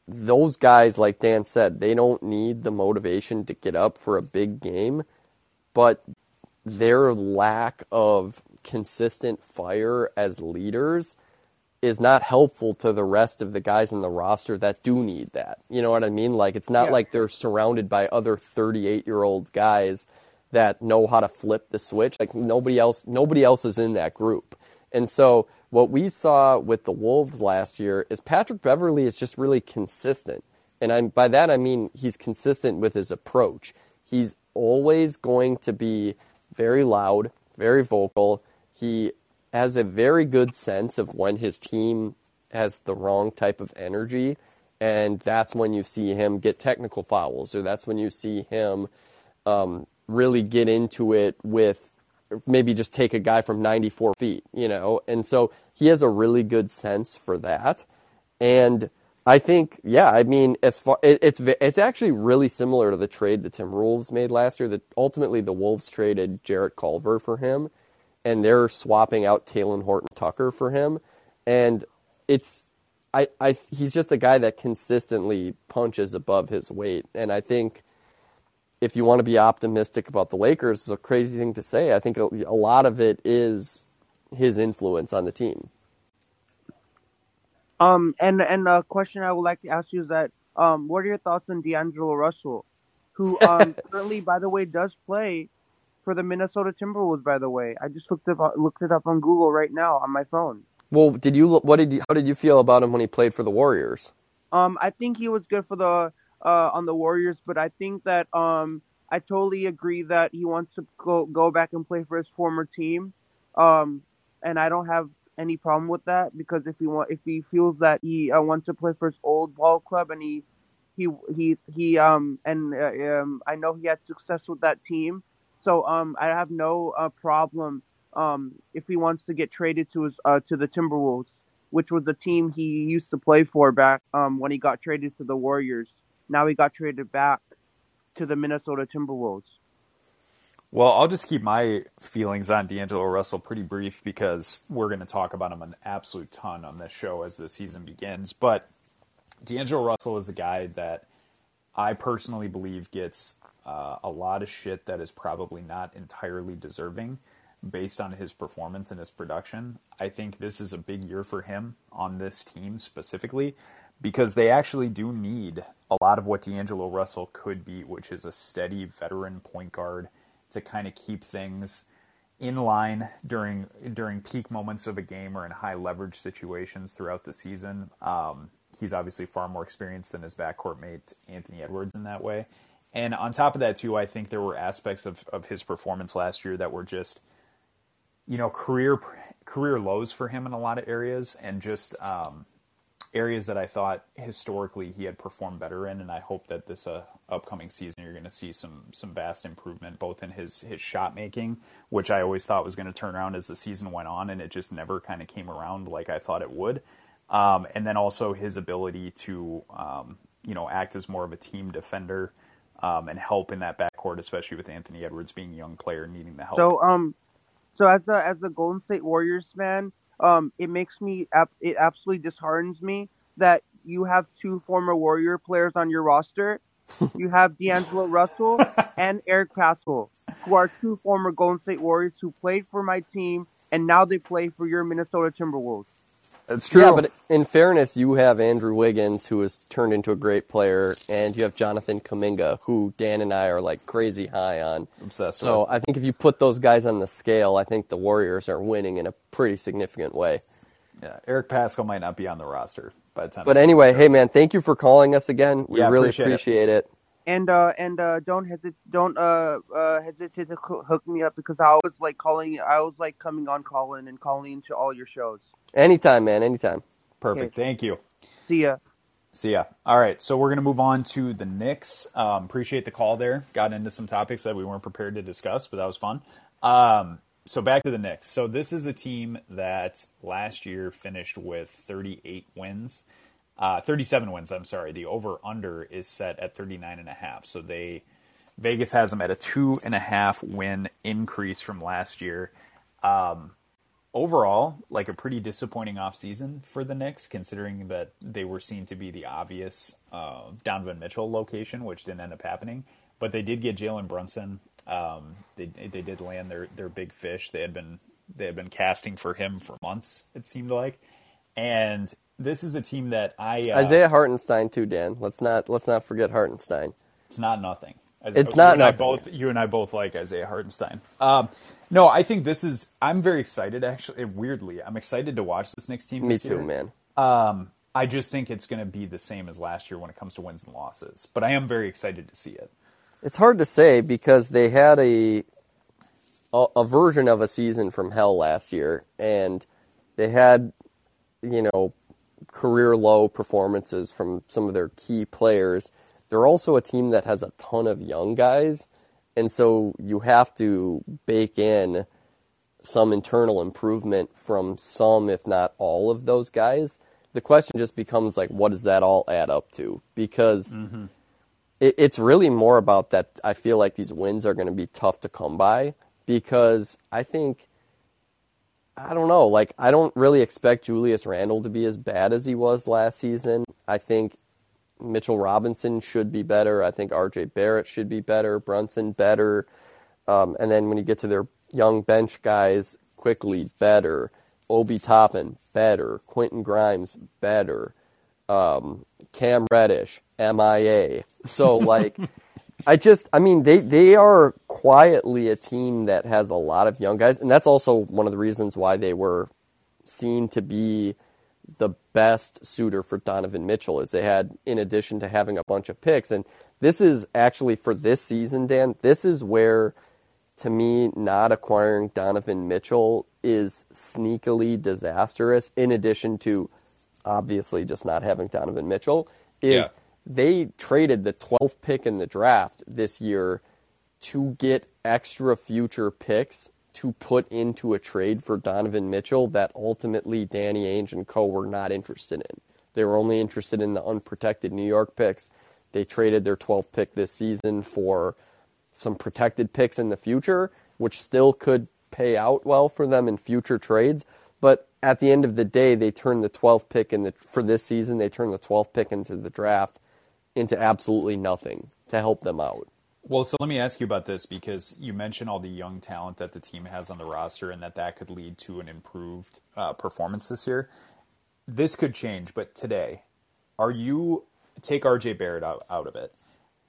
those guys, like Dan said, they don't need the motivation to get up for a big game, but their lack of consistent fire as leaders is not helpful to the rest of the guys in the roster that do need that. You know what I mean? Like it's not Yeah. like they're surrounded by other 38-year-old guys that know how to flip the switch. Like nobody else nobody else is in that group. And so what we saw with the Wolves last year is Patrick Beverley is just really consistent. And I'm, by that I mean he's consistent with his approach. He's always going to be very loud, very vocal. He has a very good sense of when his team has the wrong type of energy, and that's when you see him get technical fouls, or that's when you see him um, really get into it with maybe just take a guy from 94 feet, you know? And so he has a really good sense for that. And I think, yeah, I mean, as far it, it's it's actually really similar to the trade the Timberwolves made last year. That ultimately the Wolves traded Jarrett Culver for him, and they're swapping out Talen Horton Tucker for him, and it's I, I he's just a guy that consistently punches above his weight, and I think if you want to be optimistic about the Lakers, it's a crazy thing to say. I think a, a lot of it is his influence on the team. Um, and and a question I would like to ask you is that um, what are your thoughts on D'Angelo Russell, who um currently, by the way, does play for the Minnesota Timberwolves? By the way, I just looked up looked it up on Google right now on my phone. Well, did you what did you how did you feel about him when he played for the Warriors? Um, I think he was good for the uh on the Warriors, but I think that um I totally agree that he wants to go go back and play for his former team. Um, and I don't have any problem with that because if he want if he feels that he uh, wants to play for his old ball club and he he he he um and uh, um I know he had success with that team, so um I have no uh, problem um if he wants to get traded to his uh to the Timberwolves, which was the team he used to play for back um when he got traded to the Warriors. Now he got traded back to the Minnesota Timberwolves. Well, I'll just keep my feelings on D'Angelo Russell pretty brief because we're going to talk about him an absolute ton on this show as the season begins. But D'Angelo Russell is a guy that I personally believe gets uh, a lot of shit that is probably not entirely deserving based on his performance and his production. I think this is a big year for him on this team specifically because they actually do need a lot of what D'Angelo Russell could be, which is a steady veteran point guard to kind of keep things in line during during peak moments of a game or in high leverage situations throughout the season. Um, he's obviously far more experienced than his backcourt mate Anthony Edwards in that way. And on top of that, too, I think there were aspects of, of his performance last year that were just, you know, career career lows for him in a lot of areas, and just um, areas that I thought historically he had performed better in. And I hope that this uh, upcoming season you're going to see some some vast improvement both in his his shot making, which I always thought was going to turn around as the season went on, and it just never kind of came around like I thought it would. Um, and then also his ability to, um, you know, act as more of a team defender um, and help in that backcourt, especially with Anthony Edwards being a young player needing the help. So um, so as a as a Golden State Warriors fan, um, it makes me it absolutely disheartens me that you have two former Warrior players on your roster. you have D'Angelo Russell and Eric Paschall, who are two former Golden State Warriors who played for my team and now they play for your Minnesota Timberwolves. That's true. Yeah, but in fairness, you have Andrew Wiggins, who has turned into a great player, and you have Jonathan Kuminga, who Dan and I are like crazy high on. Obsessed. So with. I think if you put those guys on the scale, I think the Warriors are winning in a pretty significant way. Yeah, Eric Paschall might not be on the roster by the time. But anyway, hey man, thank you for calling us again. We Yeah, really appreciate it. appreciate it. And uh and uh don't hesitate don't uh uh hesitate to hook me up because I was like calling I was like coming on calling and calling into all your shows. Anytime, man. Anytime. Perfect. Okay. Thank you. See ya. See ya. All right, so we're going to move on to the Knicks. Um, appreciate the call there. Got into some topics that we weren't prepared to discuss, but that was fun. Um, so back to the Knicks. So this is a team that last year finished with 38 wins, uh, 37 wins. I'm sorry. The over under is set at 39 and a half. So they Vegas has them at a two and a half win increase from last year. Um, overall, like a pretty disappointing offseason for the Knicks, considering that they were seen to be the obvious uh, Donovan Mitchell location, which didn't end up happening. But they did get Jalen Brunson. Um, they they did land their their big fish. They had been they had been casting for him for months. It seemed like, and this is a team that I uh, Isaiah Hartenstein too, Dan. Let's not let's not forget Hartenstein. It's not nothing. As- It's not nothing. both you and I both like Isaiah Hartenstein. Um, no, I think this is. I'm very excited. Actually, weirdly, I'm excited to watch this next team. Me too, year. man. Um, I just think it's going to be the same as last year when it comes to wins and losses. But I am very excited to see it. It's hard to say because they had a, a a version of a season from hell last year, and they had, you know, career low performances from some of their key players. They're also a team that has a ton of young guys, and so you have to bake in some internal improvement from some, if not all, of those guys. The question just becomes like, what does that all add up to? Because mm-hmm. it, it's really more about that. I feel like these wins are going to be tough to come by because I think I don't know. Like I don't really expect Julius Randle to be as bad as he was last season. I think Mitchell Robinson should be better. I think R.J. Barrett should be better. Brunson better. Um, and then when you get to their young bench guys, Quickley better. Obi Toppin better. Quentin Grimes better. Um, Cam Reddish MIA. So like. I just, I mean, they, they are quietly a team that has a lot of young guys, and that's also one of the reasons why they were seen to be the best suitor for Donovan Mitchell. Is they had, in addition to having a bunch of picks, and this is actually for this season, Dan. This is where, to me, not acquiring Donovan Mitchell is sneakily disastrous. In addition to, obviously, just not having Donovan Mitchell, is Yeah. They traded the 12th pick in the draft this year to get extra future picks to put into a trade for Donovan Mitchell that ultimately Danny Ainge and co were not interested in. They were only interested in the unprotected New York picks. They traded their 12th pick this season for some protected picks in the future, which still could pay out well for them in future trades. But at the end of the day, they turned the 12th pick in the for this season. They turned the 12th pick into the draft into absolutely nothing to help them out. Well, so let me ask you about this because you mentioned all the young talent that the team has on the roster, and that that could lead to an improved uh, performance this year. This could change, but today, are you take RJ Barrett out, out of it?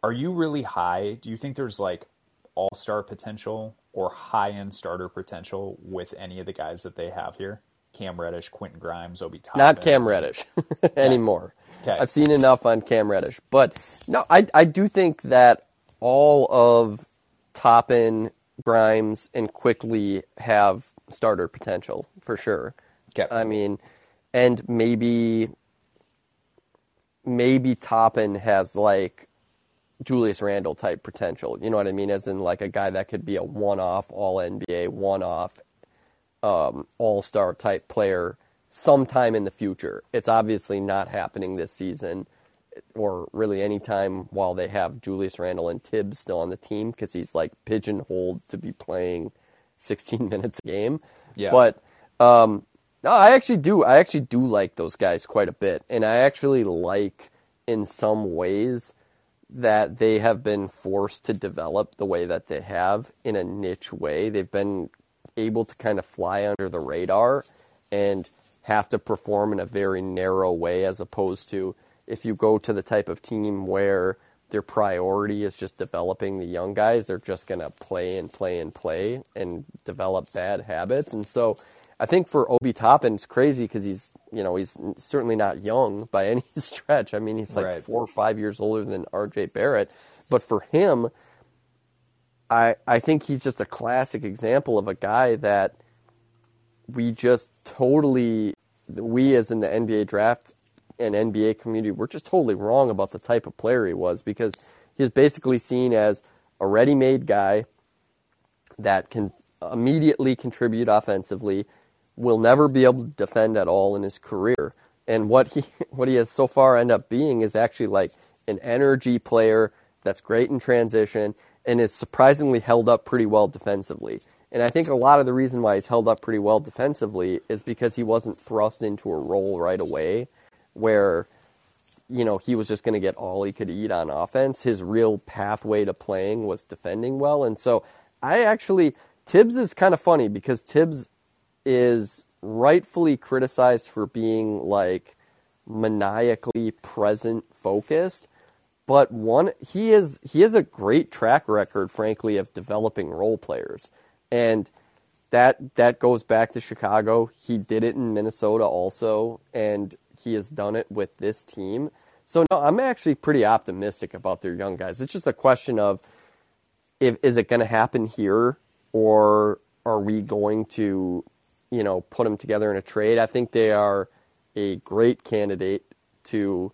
Are you really high? Do you think there's like all star potential or high end starter potential with any of the guys that they have here? Cam Reddish, Quentin Grimes, Obi Toppin. Not Cam Reddish anymore. Okay. I've seen enough on Cam Reddish, but no, I I do think that all of Toppin, Grimes, and Quickley have starter potential for sure. Okay. I mean, and maybe maybe Toppin has like Julius Randle type potential. You know what I mean? As in like a guy that could be a one off all NBA, one off um, all star type player sometime in the future. It's obviously not happening this season or really any time while they have Julius Randle and Thibs still on the team because he's like pigeonholed to be playing 16 minutes a game. Yeah. But um, no, I actually do. I actually do like those guys quite a bit, and I actually like in some ways that they have been forced to develop the way that they have in a niche way. They've been able to kind of fly under the radar and have to perform in a very narrow way as opposed to if you go to the type of team where their priority is just developing the young guys, they're just going to play and play and play and develop bad habits. And so I think for Obi Toppin, it's crazy because he's, you know, he's certainly not young by any stretch. I mean, he's like Right. four or five years older than RJ Barrett. But for him, I I think he's just a classic example of a guy that we just totally we as in the NBA draft and NBA community we're just totally wrong about the type of player he was because he's basically seen as a ready-made guy that can immediately contribute offensively, will never be able to defend at all in his career. And what he what he has so far end up being is actually like an energy player that's great in transition and is surprisingly held up pretty well defensively. And I think a lot of the reason why he's held up pretty well defensively is because he wasn't thrust into a role right away where you know, he was just going to get all he could eat on offense. His real pathway to playing was defending well. And so I actually, Thibs is kind of funny because Thibs is rightfully criticized for being like maniacally present focused. But one, he is he has a great track record, frankly, of developing role players, and that that goes back to Chicago. He did it in Minnesota also, and he has done it with this team. So no, I'm actually pretty optimistic about their young guys. It's just a question of if is it going to happen here or are we going to, you know, put them together in a trade? I think they are a great candidate to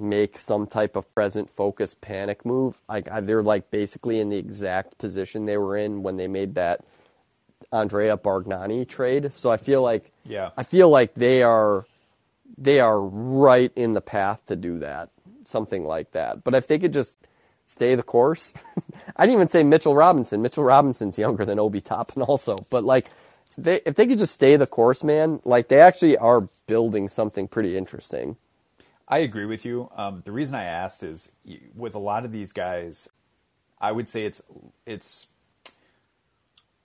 make some type of present focus panic move. Like they're like basically in the exact position they were in when they made that Andrea Bargnani trade. So I feel like Yeah. I feel like they are they are right in the path to do that. Something like that. But if they could just stay the course, I didn't even say Mitchell Robinson. Mitchell Robinson's younger than Obi Toppin also. But like they if they could just stay the course, man, like they actually are building something pretty interesting. I agree with you. Um, the reason I asked is with a lot of these guys, I would say it's it's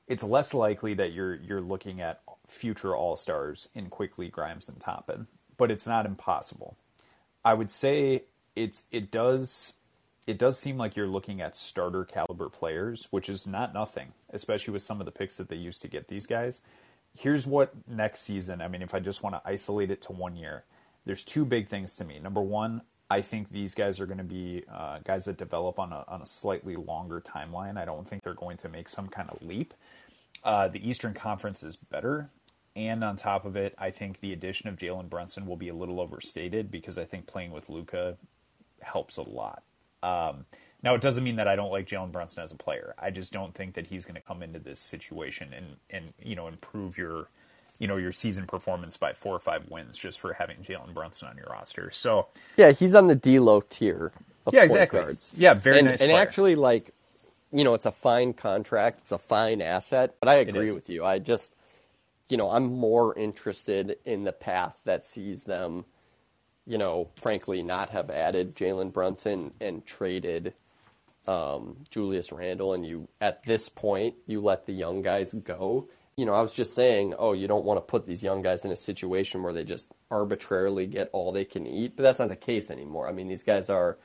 it's less likely that you're you're looking at future all stars in Quickley Grimes and Toppin, but it's not impossible. I would say it's it does it does seem like you're looking at starter caliber players, which is not nothing, especially with some of the picks that they used to get these guys. Here's what next season, I mean, if I just want to isolate it to one year, there's two big things to me. Number one, I think these guys are going to be uh, guys that develop on a, on a slightly longer timeline. I don't think they're going to make some kind of leap. Uh, the Eastern Conference is better. And on top of it, I think the addition of Jalen Brunson will be a little overstated because I think playing with Luka helps a lot. Um, now, it doesn't mean that I don't like Jalen Brunson as a player. I just don't think that he's going to come into this situation and, and you know improve your you know your season performance by four or five wins just for having Jalen Brunson on your roster. So Yeah, he's on the D-Lo tier. Of Yeah, exactly. guards. Yeah, very and, nice And player. actually, like, you know, it's a fine contract. It's a fine asset. But I agree with you. I just, you know, I'm more interested in the path that sees them, you know, frankly, not have added Jalen Brunson and traded um, Julius Randle, and you at this point you let the young guys go. You know, I was just saying, oh, you don't want to put these young guys in a situation where they just arbitrarily get all they can eat, but that's not the case anymore. I mean, these guys are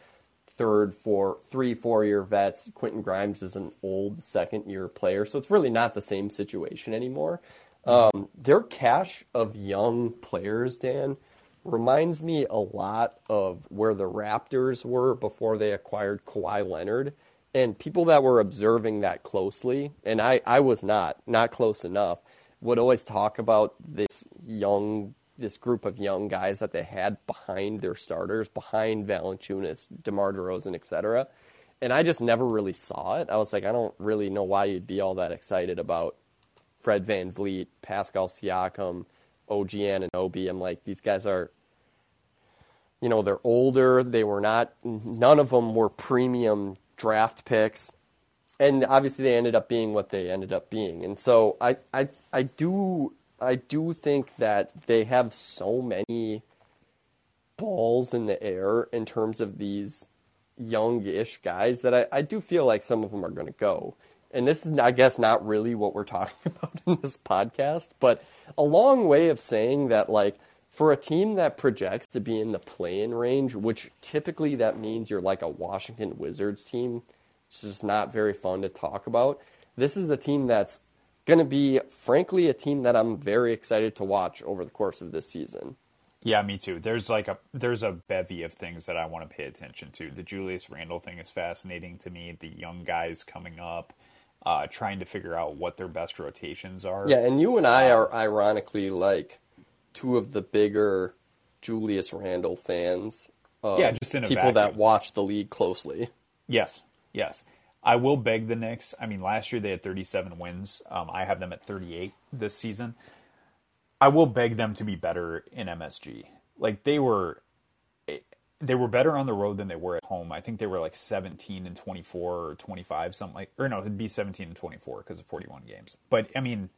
third, four, three, four year vets. Quentin Grimes is an old second year player, so it's really not the same situation anymore. Um, their cache of young players, Dan, reminds me a lot of where the Raptors were before they acquired Kawhi Leonard. And people that were observing that closely, and I, I was not, not close enough, would always talk about this young, this group of young guys that they had behind their starters, behind Valanciunas, DeMar DeRozan, etc. And I just never really saw it. I was like, I don't really know why you'd be all that excited about Fred VanVleet, Pascal Siakam, OG Anunoby. I'm like, these guys are, you know, they're older. They were not, none of them were premium draft picks. And obviously they ended up being what they ended up being. And so I, I, I do, I do think that they have so many balls in the air in terms of these youngish guys that I, I do feel like some of them are going to go and this is, I guess, not really what we're talking about in this podcast, but a long way of saying that, like, for a team that projects to be in the play-in range, which typically that means you're like a Washington Wizards team, it's just not very fun to talk about. This is a team that's going to be, frankly, a team that I'm very excited to watch over the course of this season. Yeah, me too. There's like a there's a bevy of things that I want to pay attention to. The Julius Randle thing is fascinating to me. The young guys coming up uh, trying to figure out what their best rotations are. Yeah, and you and I are ironically like two of the bigger Julius Randle fans. yeah, just in people vacuum. that watch the league closely. Yes, yes. I will beg the Knicks. I mean, last year they had 37 wins. Um, I have them at 38 this season. I will beg them to be better in MSG. Like they were they were better on the road than they were at home. I think they were like 17 and 24 or 25, something like, or no, it'd be 17 and 24 because of 41 games. But I mean,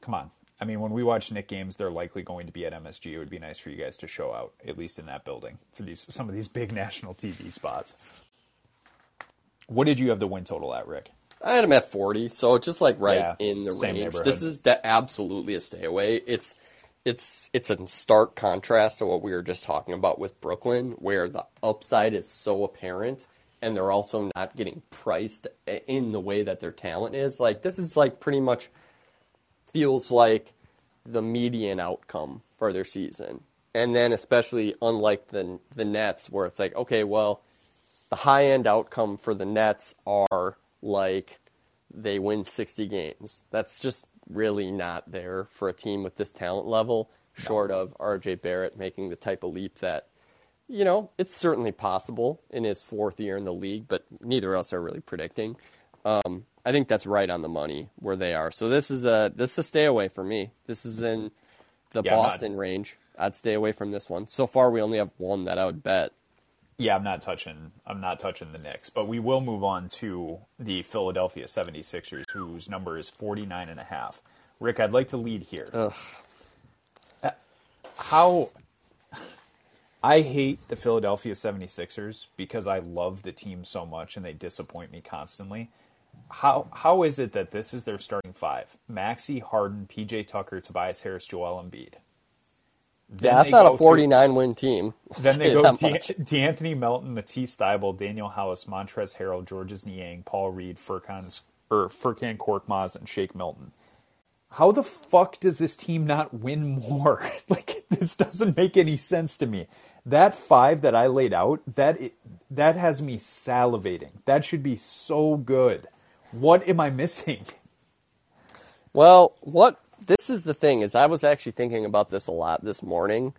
come on. I mean, when we watch Nick games, they're likely going to be at MSG. It would be nice for you guys to show out, at least in that building, for these some of these big national TV spots. What did you have the win total at, Rick? I had them at 40, so just like right Yeah, in the range. This is de- absolutely a stay away. It's it's it's in stark contrast to what we were just talking about with Brooklyn, where the upside is so apparent, and they're also not getting priced eh, in the way that their talent is. Like this is like pretty much feels like the median outcome for their season, and then especially unlike the the Nets, where it's like okay, well, the high end outcome for the Nets are like they win 60 games. That's just really not there for a team with this talent level, short of RJ Barrett making the type of leap that, you know, it's certainly possible in his fourth year in the league, but neither of us are really predicting. Um, I think that's right on the money where they are. So this is a this is a stay away for me. This is in the Yeah, I'm not- Boston range. I'd stay away from this one. So far, we only have one that I would bet. Yeah, I'm not touching I'm not touching the Knicks, but we will move on to the Philadelphia 76ers whose number is 49 and a half. Rick, I'd like to lead here. Uh, How I hate the Philadelphia 76ers because I love the team so much and they disappoint me constantly. How how is it that this is their starting five? Maxey, Harden, PJ Tucker, Tobias Harris, Joel Embiid. Then That's not a to- 49 win team. then they go tell you De- De'Anthony Melton, Matisse Thybulle, Danuel House, Montrezl Harrell, Georges Niang, Paul Reed, Furkan or Furkan Korkmaz, and Shake Milton. How the fuck does this team not win more? like this doesn't make any sense to me. That five that I laid out, that it, that has me salivating. That should be so good. What am I missing? Well, what this is the thing is I was actually thinking about this a lot this morning.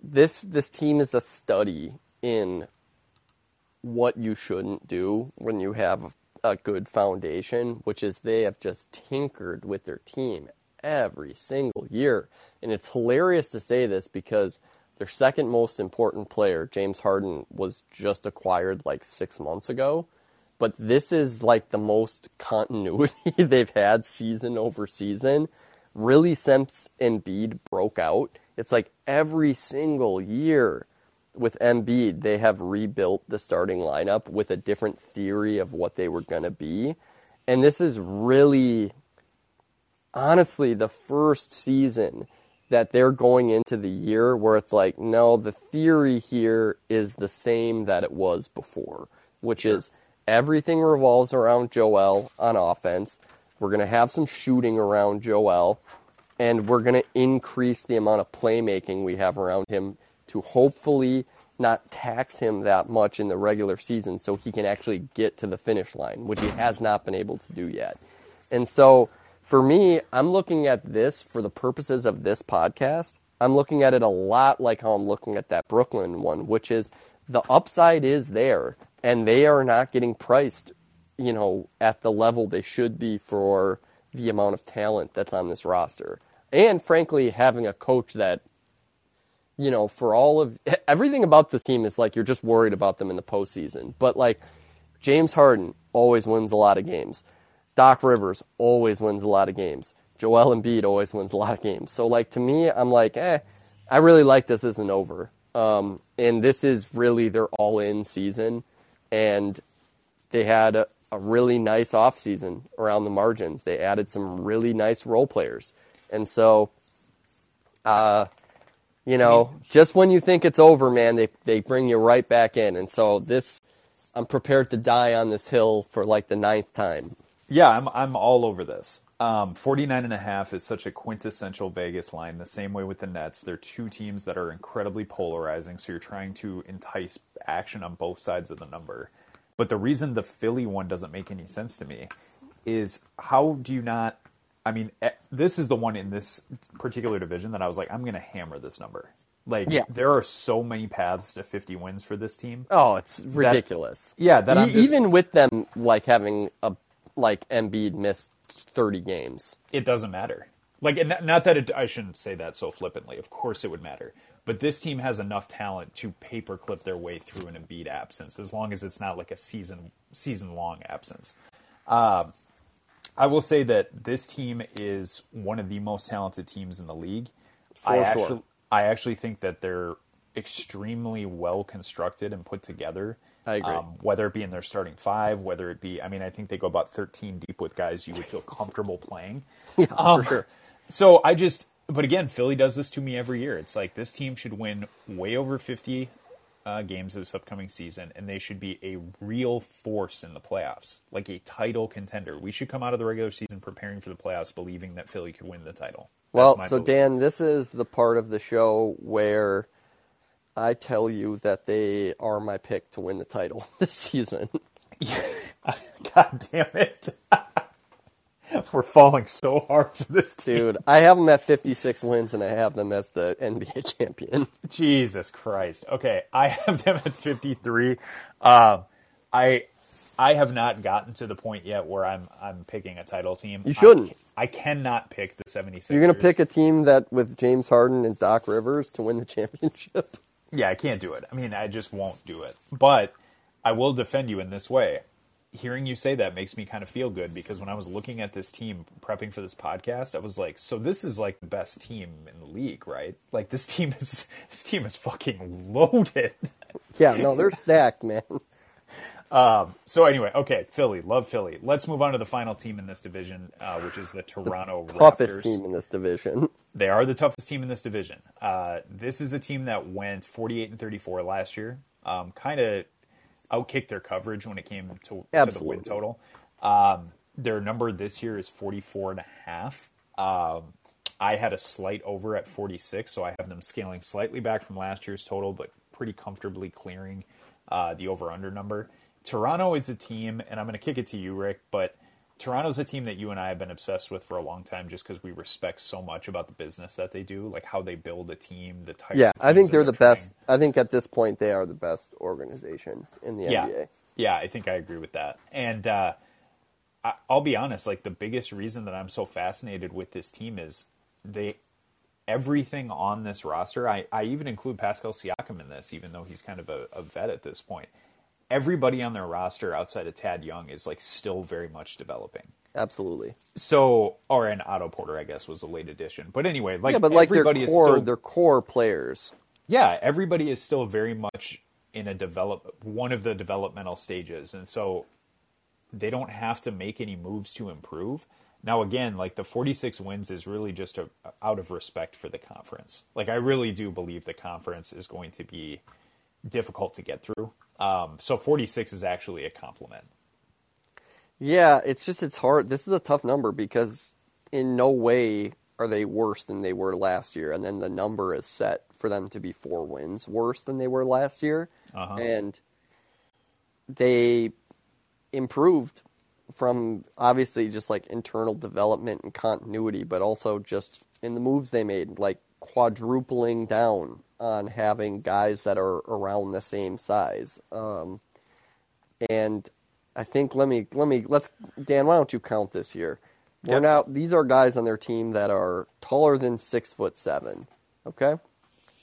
This this team is a study in what you shouldn't do when you have a good foundation, which is they have just tinkered with their team every single year. And it's hilarious to say this because their second most important player, James Harden, was just acquired like 6 months ago but this is like the most continuity they've had season over season. Really since Embiid broke out, it's like every single year with Embiid, they have rebuilt the starting lineup with a different theory of what they were going to be. And this is really, honestly, the first season that they're going into the year where it's like, no, the theory here is the same that it was before, which is everything revolves around Joel on offense. We're going to have some shooting around Joel, and we're going to increase the amount of playmaking we have around him to hopefully not tax him that much in the regular season so he can actually get to the finish line, which he has not been able to do yet. And so for me, I'm looking at this for the purposes of this podcast. I'm looking at it a lot like how I'm looking at that Brooklyn one, which is the upside is there and they are not getting priced, you know, at the level they should be for the amount of talent that's on this roster. And frankly, having a coach that you know, for all of everything about this team is like you're just worried about them in the postseason. But like James Harden always wins a lot of games. Doc Rivers always wins a lot of games. Joel Embiid always wins a lot of games. So like to me, I'm like, eh, I really like this isn't over. Um, and this is really their all-in season, and they had a, a really nice offseason around the margins. They added some really nice role players, and so, uh, you know, just when you think it's over, man, they they bring you right back in. And so this, I'm prepared to die on this hill for like the ninth time. Yeah, I'm I'm all over this. Um, 49 and a half is such a quintessential Vegas line. The same way with the Nets, they're two teams that are incredibly polarizing. So you're trying to entice action on both sides of the number. But the reason the Philly one doesn't make any sense to me is how do you not? I mean, eh, this is the one in this particular division that I was like, I'm going to hammer this number. Like, Yeah. there are so many paths to 50 wins for this team. Oh, it's ridiculous. yeah, that I'm E- just- even with them like having a like Embiid missed 30 games. it doesn't matter. Like, not that it, I shouldn't say that so flippantly. Of course, it would matter. But this team has enough talent to paperclip their way through an Embiid absence, as long as it's not like a season season long absence. Um, I will say that this team is one of the most talented teams in the league. For I sure. actually, I actually think that they're extremely well constructed and put together. I agree. Um, whether it be in their starting five, whether it be, I mean, I think they go about 13 deep with guys you would feel comfortable playing. Yeah, Um, for sure. So I just, but again, Philly does this to me every year. It's like this team should win way over 50 uh, games this upcoming season, and they should be a real force in the playoffs, like a title contender. We should come out of the regular season preparing for the playoffs, believing that Philly could win the title. That's Well, so belief. Dan, this is the part of the show where I tell you that they are my pick to win the title this season. God damn it. We're falling so hard for this team. Dude, I have them at 56 wins and I have them as the NBA champion. Jesus Christ. Okay, I have them at 53. Um, I I have not gotten to the point yet where I'm I'm picking a title team. You shouldn't. I, I cannot pick the 76ers. You're going to pick a team that with James Harden and Doc Rivers to win the championship? Yeah, I can't do it. I mean, I just won't do it. But I will defend you in this way. Hearing you say that makes me kind of feel good because when I was looking at this team prepping for this podcast, I was like, so this is like the best team in the league, right? Like this team is this team is fucking loaded. Yeah, no, they're stacked, man. Um, so anyway, okay, Philly, love Philly. Let's move on to the final team in this division, uh, which is the Toronto Toughest Raptors. team in this division. They are the toughest team in this division. Uh, this is a team that went 48 and 34 last year. Um, kind of outkicked their coverage when it came to, to the win total. Um, their number this year is 44 and a half. Um, I had a slight over at 46, so I have them scaling slightly back from last year's total, but pretty comfortably clearing uh, the over under number. Toronto is a team, and I'm going to kick it to you, Rick, but Toronto's a team that you and I have been obsessed with for a long time just because we respect so much about the business that they do, like how they build a team, the types Yeah, I think teams they're the trying- best. I think at this point they are the best organization in the yeah. NBA. Yeah, I think I agree with that. And uh, I, I'll be honest, like the biggest reason that I'm so fascinated with this team is they everything on this roster. I, I even include Pascal Siakam in this, even though he's kind of a, a vet at this point. Everybody on their roster outside of Thad Young is like still very much developing. Absolutely. So, or an Otto Porter, I guess, was a late addition. But anyway, like yeah, but like their everybody core, is still their core players. yeah, everybody is still very much in a develop one of the developmental stages, and so they don't have to make any moves to improve. Now, again, like the 46 wins is really just a, out of respect for the conference. Like, I really do believe the conference is going to be difficult to get through. Um, so 46 is actually a compliment. Yeah, it's just it's hard. This is a tough number because in no way are they worse than they were last year, and then the number is set for them to be four wins worse than they were last year, Uh-huh. and they improved from obviously just like internal development and continuity, but also just in the moves they made, like quadrupling down on having guys that are around the same size. Um, and I think let me let me let's Dan, why don't you count this here? We're Yep. now these are guys on their team that are taller than six foot seven. Okay,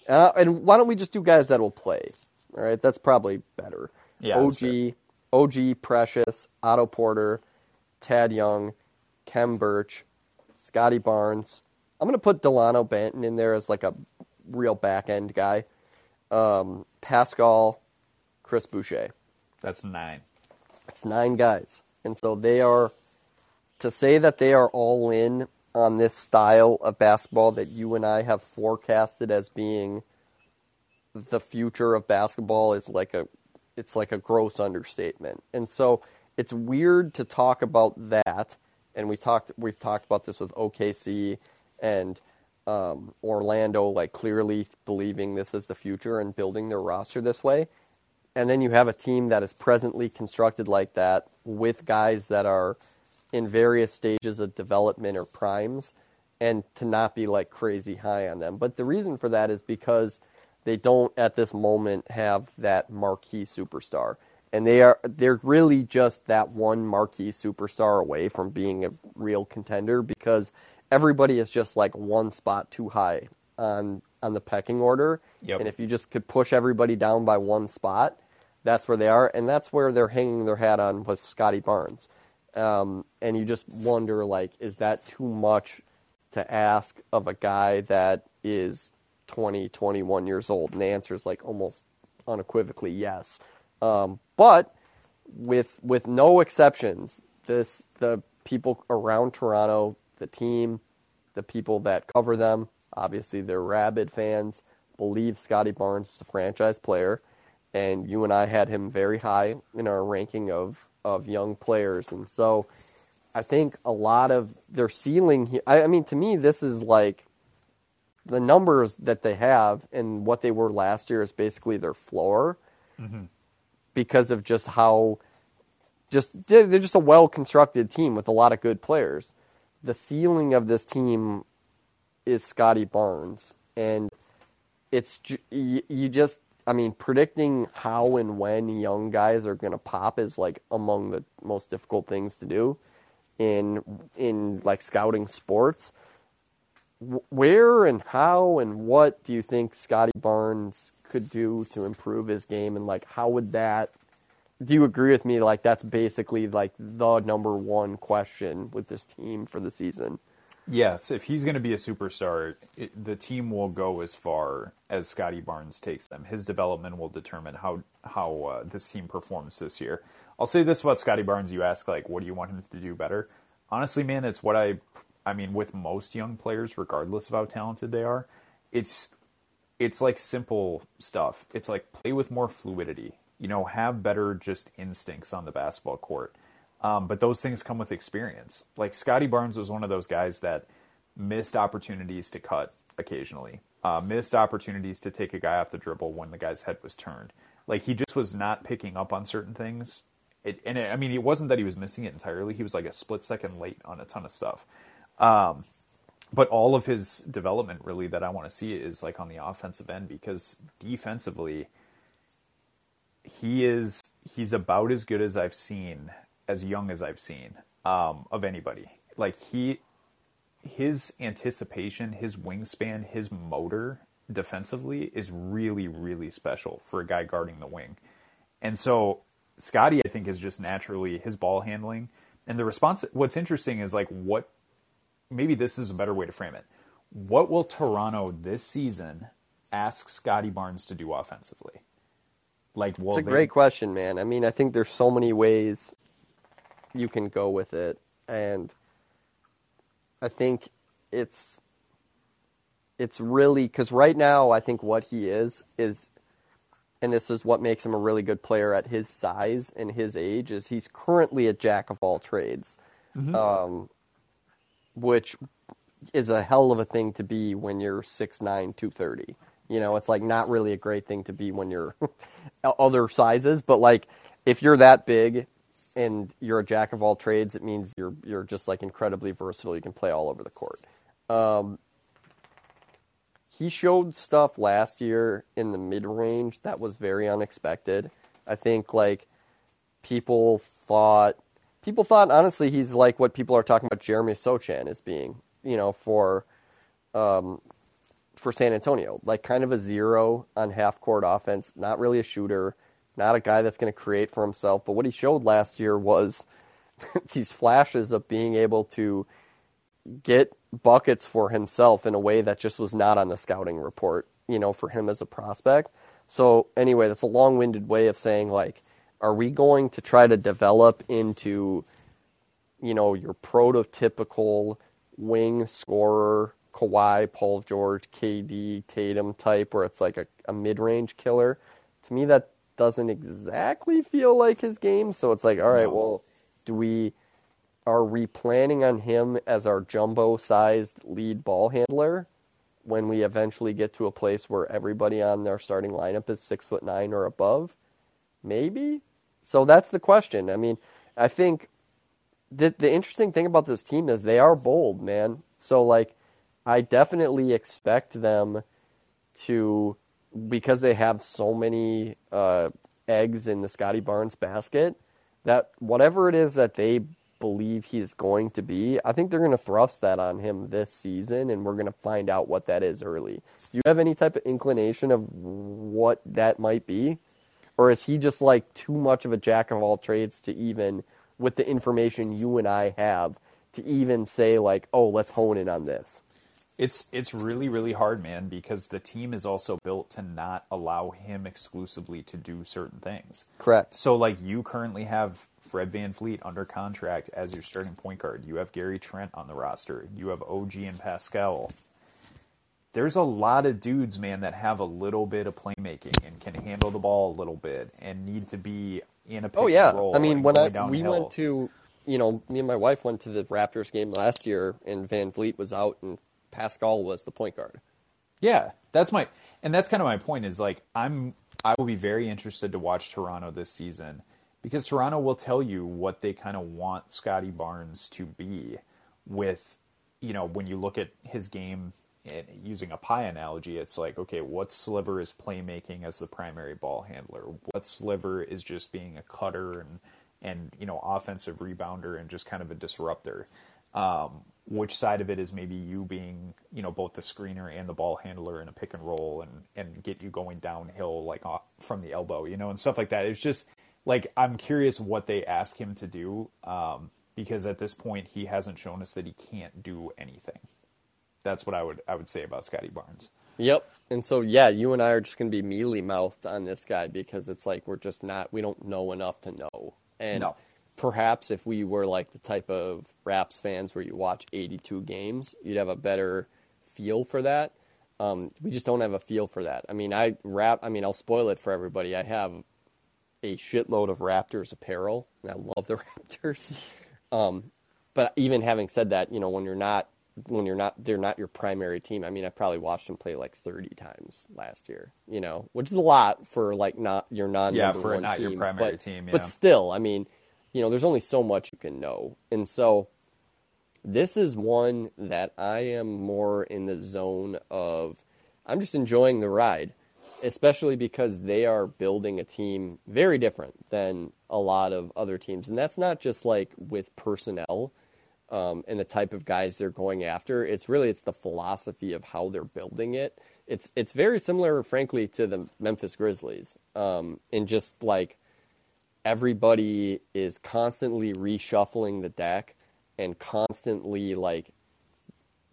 uh, and why don't we just do guys that will play? All right, that's probably better. Yeah, OG, OG, Precious, Otto Porter, Thad Young, Khem Birch, Scottie Barnes. I'm gonna put Dalano Banton in there as like a real back end guy. Um, Pascal, Chris Boucher. That's nine. It's nine guys. And so they are, to say that they are all in on this style of basketball that you and I have forecasted as being the future of basketball is like a, it's like a gross understatement. And so it's weird to talk about that. And we talked, we've talked about this with OKC and um, Orlando, like clearly believing this is the future and building their roster this way and then you have a team that is presently constructed like that with guys that are in various stages of development or primes and to not be like crazy high on them. But the reason for that is because they don't at this moment have that marquee superstar. And they are they're really just that one marquee superstar away from being a real contender because everybody is just like one spot too high on on the pecking order. Yep. And if you just could push everybody down by one spot, that's where they are, and that's where they're hanging their hat on with Scottie Barnes. Um, and you just wonder, like, is that too much to ask of a guy that is 20, 21 years old? And the answer is like almost unequivocally yes. Um, but with with no exceptions, this the people around Toronto, the team, the people that cover them, obviously they're rabid fans, believe Scottie Barnes is a franchise player. And you and I had him very high in our ranking of of young players, and so I think a lot of their ceiling. Here, I, I mean, to me, this is like the numbers that they have and what they were last year is basically their floor. Mm-hmm. Because of just how just they're just a well constructed team with a lot of good players. The ceiling of this team is Scottie Barnes, and it's you just I mean predicting how and when young guys are going to pop is like among the most difficult things to do in in like scouting sports. Where and how and what do you think Scottie Barnes could do to improve his game and like how would that do you agree with me like that's basically like the number one question with this team for the season? Yes, if he's going to be a superstar, it, the team will go as far as Scottie Barnes takes them. His development will determine how how uh, this team performs this year. I'll say this about Scottie Barnes: you ask like, what do you want him to do better? Honestly, man, it's what I, I mean, with most young players, regardless of how talented they are, it's it's like simple stuff. It's like play with more fluidity. You know, have better just instincts on the basketball court. Um, but those things come with experience. Like Scottie Barnes was one of those guys that missed opportunities to cut occasionally, uh, missed opportunities to take a guy off the dribble when the guy's head was turned. Like he just was not picking up on certain things. It, and it, I mean, it wasn't that he was missing it entirely. He was like a split second late on a ton of stuff. Um, but all of his development, really, that I want to see is like on the offensive end because defensively, he is he's about as good as I've seen, as young as I've seen um, of anybody. Like he, his anticipation, his wingspan, his motor defensively is really really special for a guy guarding the wing. And so Scottie, I think, is just naturally his ball handling And the response, what's interesting is like what, maybe this is a better way to frame it. What will Toronto this season ask Scottie Barnes to do offensively? Like, will It's a they- great question, man. I mean, I think there's so many ways you can go with it, and I think it's it's really because right now I think what he is is, and this is what makes him a really good player at his size and his age is he's currently a jack of all trades, um, which is a hell of a thing to be when you're 6'9", 230. You know, it's like not really a great thing to be when you're other sizes, but like if you're that big and you're a jack of all trades, it means you're you're just like incredibly versatile. You can play all over the court. Um, he showed stuff last year in the mid range that was very unexpected. I think like people thought people thought honestly he's like what people are talking about Jeremy Sochan as being, you know, for um, for San Antonio, like kind of a zero on half court offense, not really a shooter, not a guy that's going to create for himself. But what he showed last year was these flashes of being able to get buckets for himself in a way that just was not on the scouting report, you know, for him as a prospect. So anyway, that's a long-winded way of saying like, are we going to try to develop into, you know, your prototypical wing scorer, Kawhi, Paul George, KD, Tatum type, where it's like a, a mid-range killer? To me, that doesn't exactly feel like his game. So it's like, all right, well, do we are we planning on him as our jumbo-sized lead ball handler when we eventually get to a place where everybody on their starting lineup is six foot nine or above? Maybe. So that's the question. I mean, I think the the interesting thing about this team is they are bold, man. So like, I definitely expect them to because they have so many uh, eggs in the Scottie Barnes basket that whatever it is that they believe he's going to be, I think they're going to thrust that on him this season, and we're going to find out what that is early. Do you have any type of inclination of what that might be? Or is he just like too much of a jack of all trades to even, with the information you and I have, to even say, like, oh, let's hone in on this? It's it's really really hard, man, because the team is also built to not allow him exclusively to do certain things. Correct. So like you currently have Fred VanVleet under contract as your starting point guard. You have Gary Trent on the roster. You have OG and Pascal. There's a lot of dudes, man, that have a little bit of playmaking and can handle the ball a little bit and need to be in a oh, pick Oh yeah. I mean when I going we went to, you know, me and my wife went to the Raptors game last year, and VanVleet was out, and Pascal was the point guard. Yeah, that's my and that's kind of my point is like I'm I will be very interested to watch Toronto this season because Toronto will tell you what they kind of want Scottie Barnes to be with you know when you look at his game using a pie analogy it's like okay what sliver is playmaking as the primary ball handler what sliver is just being a cutter and and you know offensive rebounder and just kind of a disruptor um, which side of it is maybe you being you know both the screener and the ball handler in a pick and roll and and get you going downhill like off from the elbow you know and stuff like that it's just like i'm curious what they ask him to do um, because at this point he hasn't shown us that he can't do anything that's what i would i would say about scottie barnes Yep. And so yeah, you and I are just going to be mealy mouthed on this guy because it's like we're just not we don't know enough to know. And No. Perhaps if we were like the type of Raps fans where you watch 82 games, you'd have a better feel for that. Um, we just don't have a feel for that. I mean, I rap. I mean, I'll spoil it for everybody. I have a shitload of Raptors apparel, and I love the Raptors. Um, but even having said that, you know, when you're not when you're not they're not your primary team. I mean, I probably watched them play like 30 times last year, you know, which is a lot for like not your non Yeah, for not your team, primary but, team, yeah. But still, I mean, you know, there's only so much you can know. And so this is one that I am more in the zone of I'm just enjoying the ride, especially because they are building a team very different than a lot of other teams. And that's not just like with personnel um, and the type of guys they're going after. It's really it's the philosophy of how they're building it. It's it's very similar, frankly, to the Memphis Grizzlies, um, in just like everybody is constantly reshuffling the deck and constantly like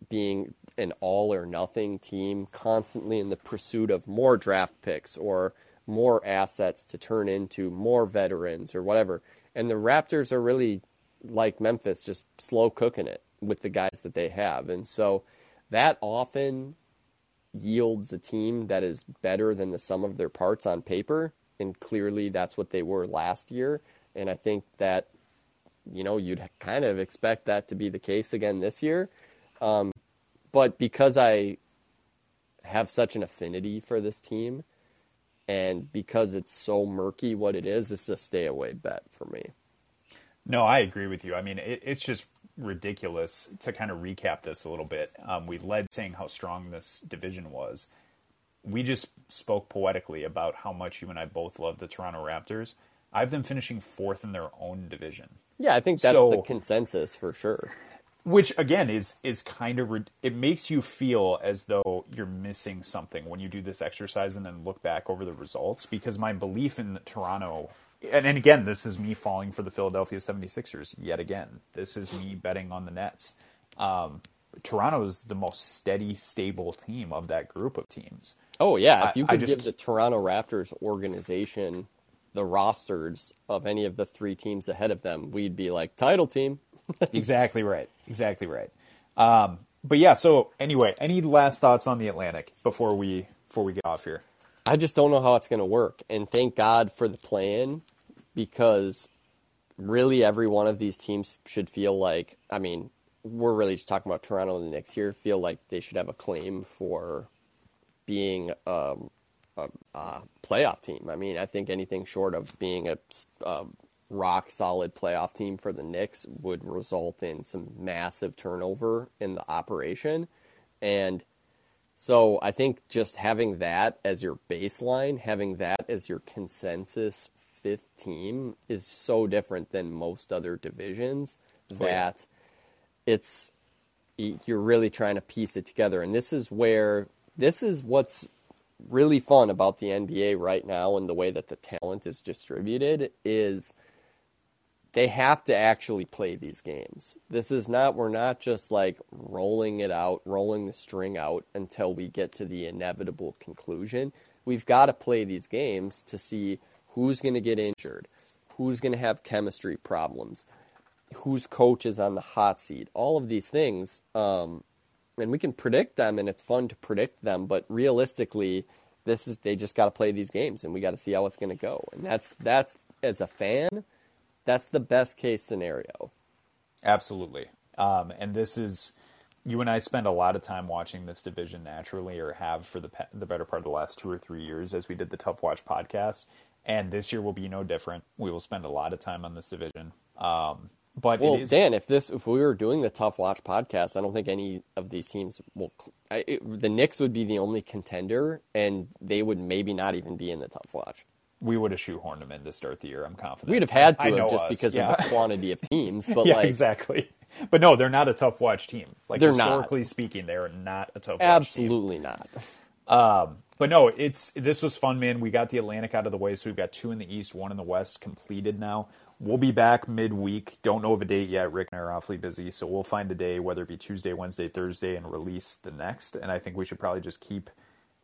being an all or nothing team, constantly in the pursuit of more draft picks or more assets to turn into more veterans or whatever. And the Raptors are really like Memphis, just slow cooking it with the guys that they have. And so that often yields a team that is better than the sum of their parts on paper. And clearly that's what they were last year. And I think that, you know, you'd kind of expect that to be the case again this year. Um, but because I have such an affinity for this team and because it's so murky what it is, is a stay away bet for me. No, I agree with you. I mean, it, it's just ridiculous to kind of recap this a little bit. Um, we led saying how strong this division was. We just spoke poetically about how much you and I both love the Toronto Raptors. I have them finishing fourth in their own division. Yeah, I think that's So- the consensus for sure. which again is is kind of rid- it makes you feel as though you're missing something when you do this exercise and then look back over the results because my belief in Toronto and, and again this is me falling for the Philadelphia 76ers yet again this is me betting on the Nets um, Toronto is the most steady stable team of that group of teams Oh yeah, if you I could just- give the Toronto Raptors organization the rosters of any of the three teams ahead of them, we'd be like title team. exactly right. Exactly right. Um, but yeah. So anyway, any last thoughts on the Atlantic before we before we get off here? I just don't know how it's going to work. And thank God for the plan because really every one of these teams should feel like, I mean, we're really just talking about Toronto in the next year, feel like they should have a claim for being um, a, a playoff team. I mean, I think anything short of being a, a rock solid playoff team for the Knicks would result in some massive turnover in the operation. And so I think just having that as your baseline, having that as your consensus fifth team is so different than most other divisions Oh, yeah. that it's you're really trying to piece it together. And this is where this is what's really fun about the NBA right now and the way that the talent is distributed is they have to actually play these games. This is not we're not just like rolling it out, rolling the string out until we get to the inevitable conclusion. We've got to play these games to see who's going to get injured, who's going to have chemistry problems, whose coach is on the hot seat. All of these things um, and we can predict them and it's fun to predict them, but realistically this is they just got to play these games and we got to see how it's going to go. And that's that's as a fan, that's the best case scenario. Absolutely. Um, and this is you and I spend a lot of time watching this division naturally, or have for the pe- the better part of the last two or three years, as we did the Tough Watch podcast. And this year will be no different. We will spend a lot of time on this division. Um, but Well, is Dan, if this if we were doing the Tough Watch podcast, I don't think any of these teams will. I, it, the Knicks would be the only contender, and they would maybe not even be in the Tough Watch. we would have shoehorned them in to start the year. I'm confident. We'd have had to have just us, because yeah. of the quantity of teams, but yeah, like exactly. But no, they're not a tough watch team. Like They're not. historically speaking, they're not a tough watch team. absolutely not. Um, but no, it's this was fun, man. We got the Atlantic out of the way, so we've got two in the East, one in the West completed now. We'll be back midweek. Don't know of a date yet. Rick and I are awfully busy, so we'll find a day, whether it be Tuesday, Wednesday, Thursday, and release the next. And I think we should probably just keep,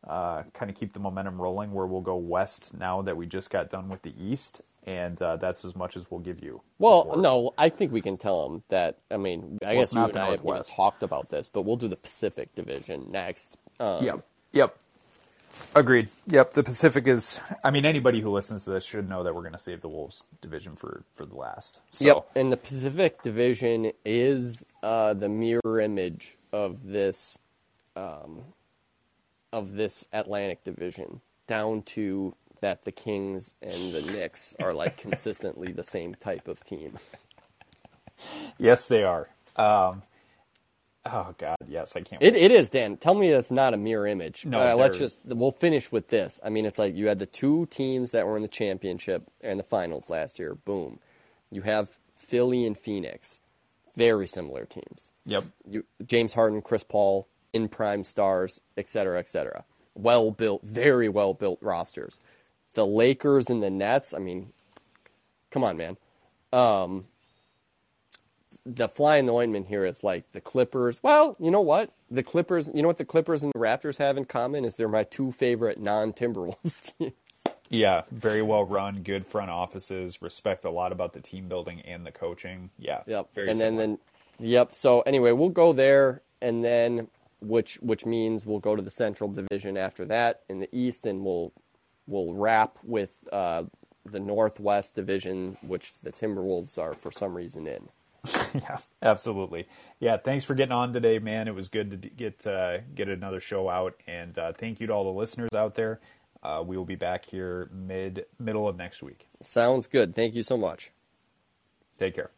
uh, kind of keep the momentum rolling, where we'll go West now that we just got done with the East, and uh, that's as much as we'll give you. Well, before- no, I think we can tell them that. I mean, I Well, guess you and I Northwest. talked about this, but we'll do the Pacific Division next. Um, Yep. Yep. Agreed. Yep. The Pacific is. I mean, anybody who listens to this should know that we're going to save the Wolves division for for the last. So, Yep. And the Pacific Division is uh, the mirror image of this, um, of this Atlantic Division, down to that the Kings and the Knicks are like consistently the same type of team. Yes, they are. Um, oh God, yes, I can't. It, it is, Dan. Tell me it's not a mirror image. No, uh, let's just we'll finish with this. I mean, it's like you had the two teams that were in the championship and the finals last year. Boom. You have Philly and Phoenix, very similar teams. Yep. You, James Harden, Chris Paul, in prime stars, et cetera, et cetera. Well built, very well built rosters. The Lakers and the Nets. I mean, come on, man. Um, the fly in the ointment here is like the Clippers. Well, you know what? The Clippers, you know what the Clippers and the Raptors have in common is they're my two favorite non-Timberwolves teams. Yeah, very well run, good front offices, respect a lot about the team building and the coaching. Yeah. Yep. Very and similar. then then yep. So anyway, we'll go there and then which which means we'll go to the Central Division after that in the East and we'll we'll wrap with uh, the Northwest Division, which the Timberwolves are for some reason in. yeah, absolutely. Yeah, thanks for getting on today, man. It was good to get uh, get another show out, and uh, thank you to all the listeners out there. Uh, we will be back here mid middle of next week. Sounds good. Thank you so much. Take care.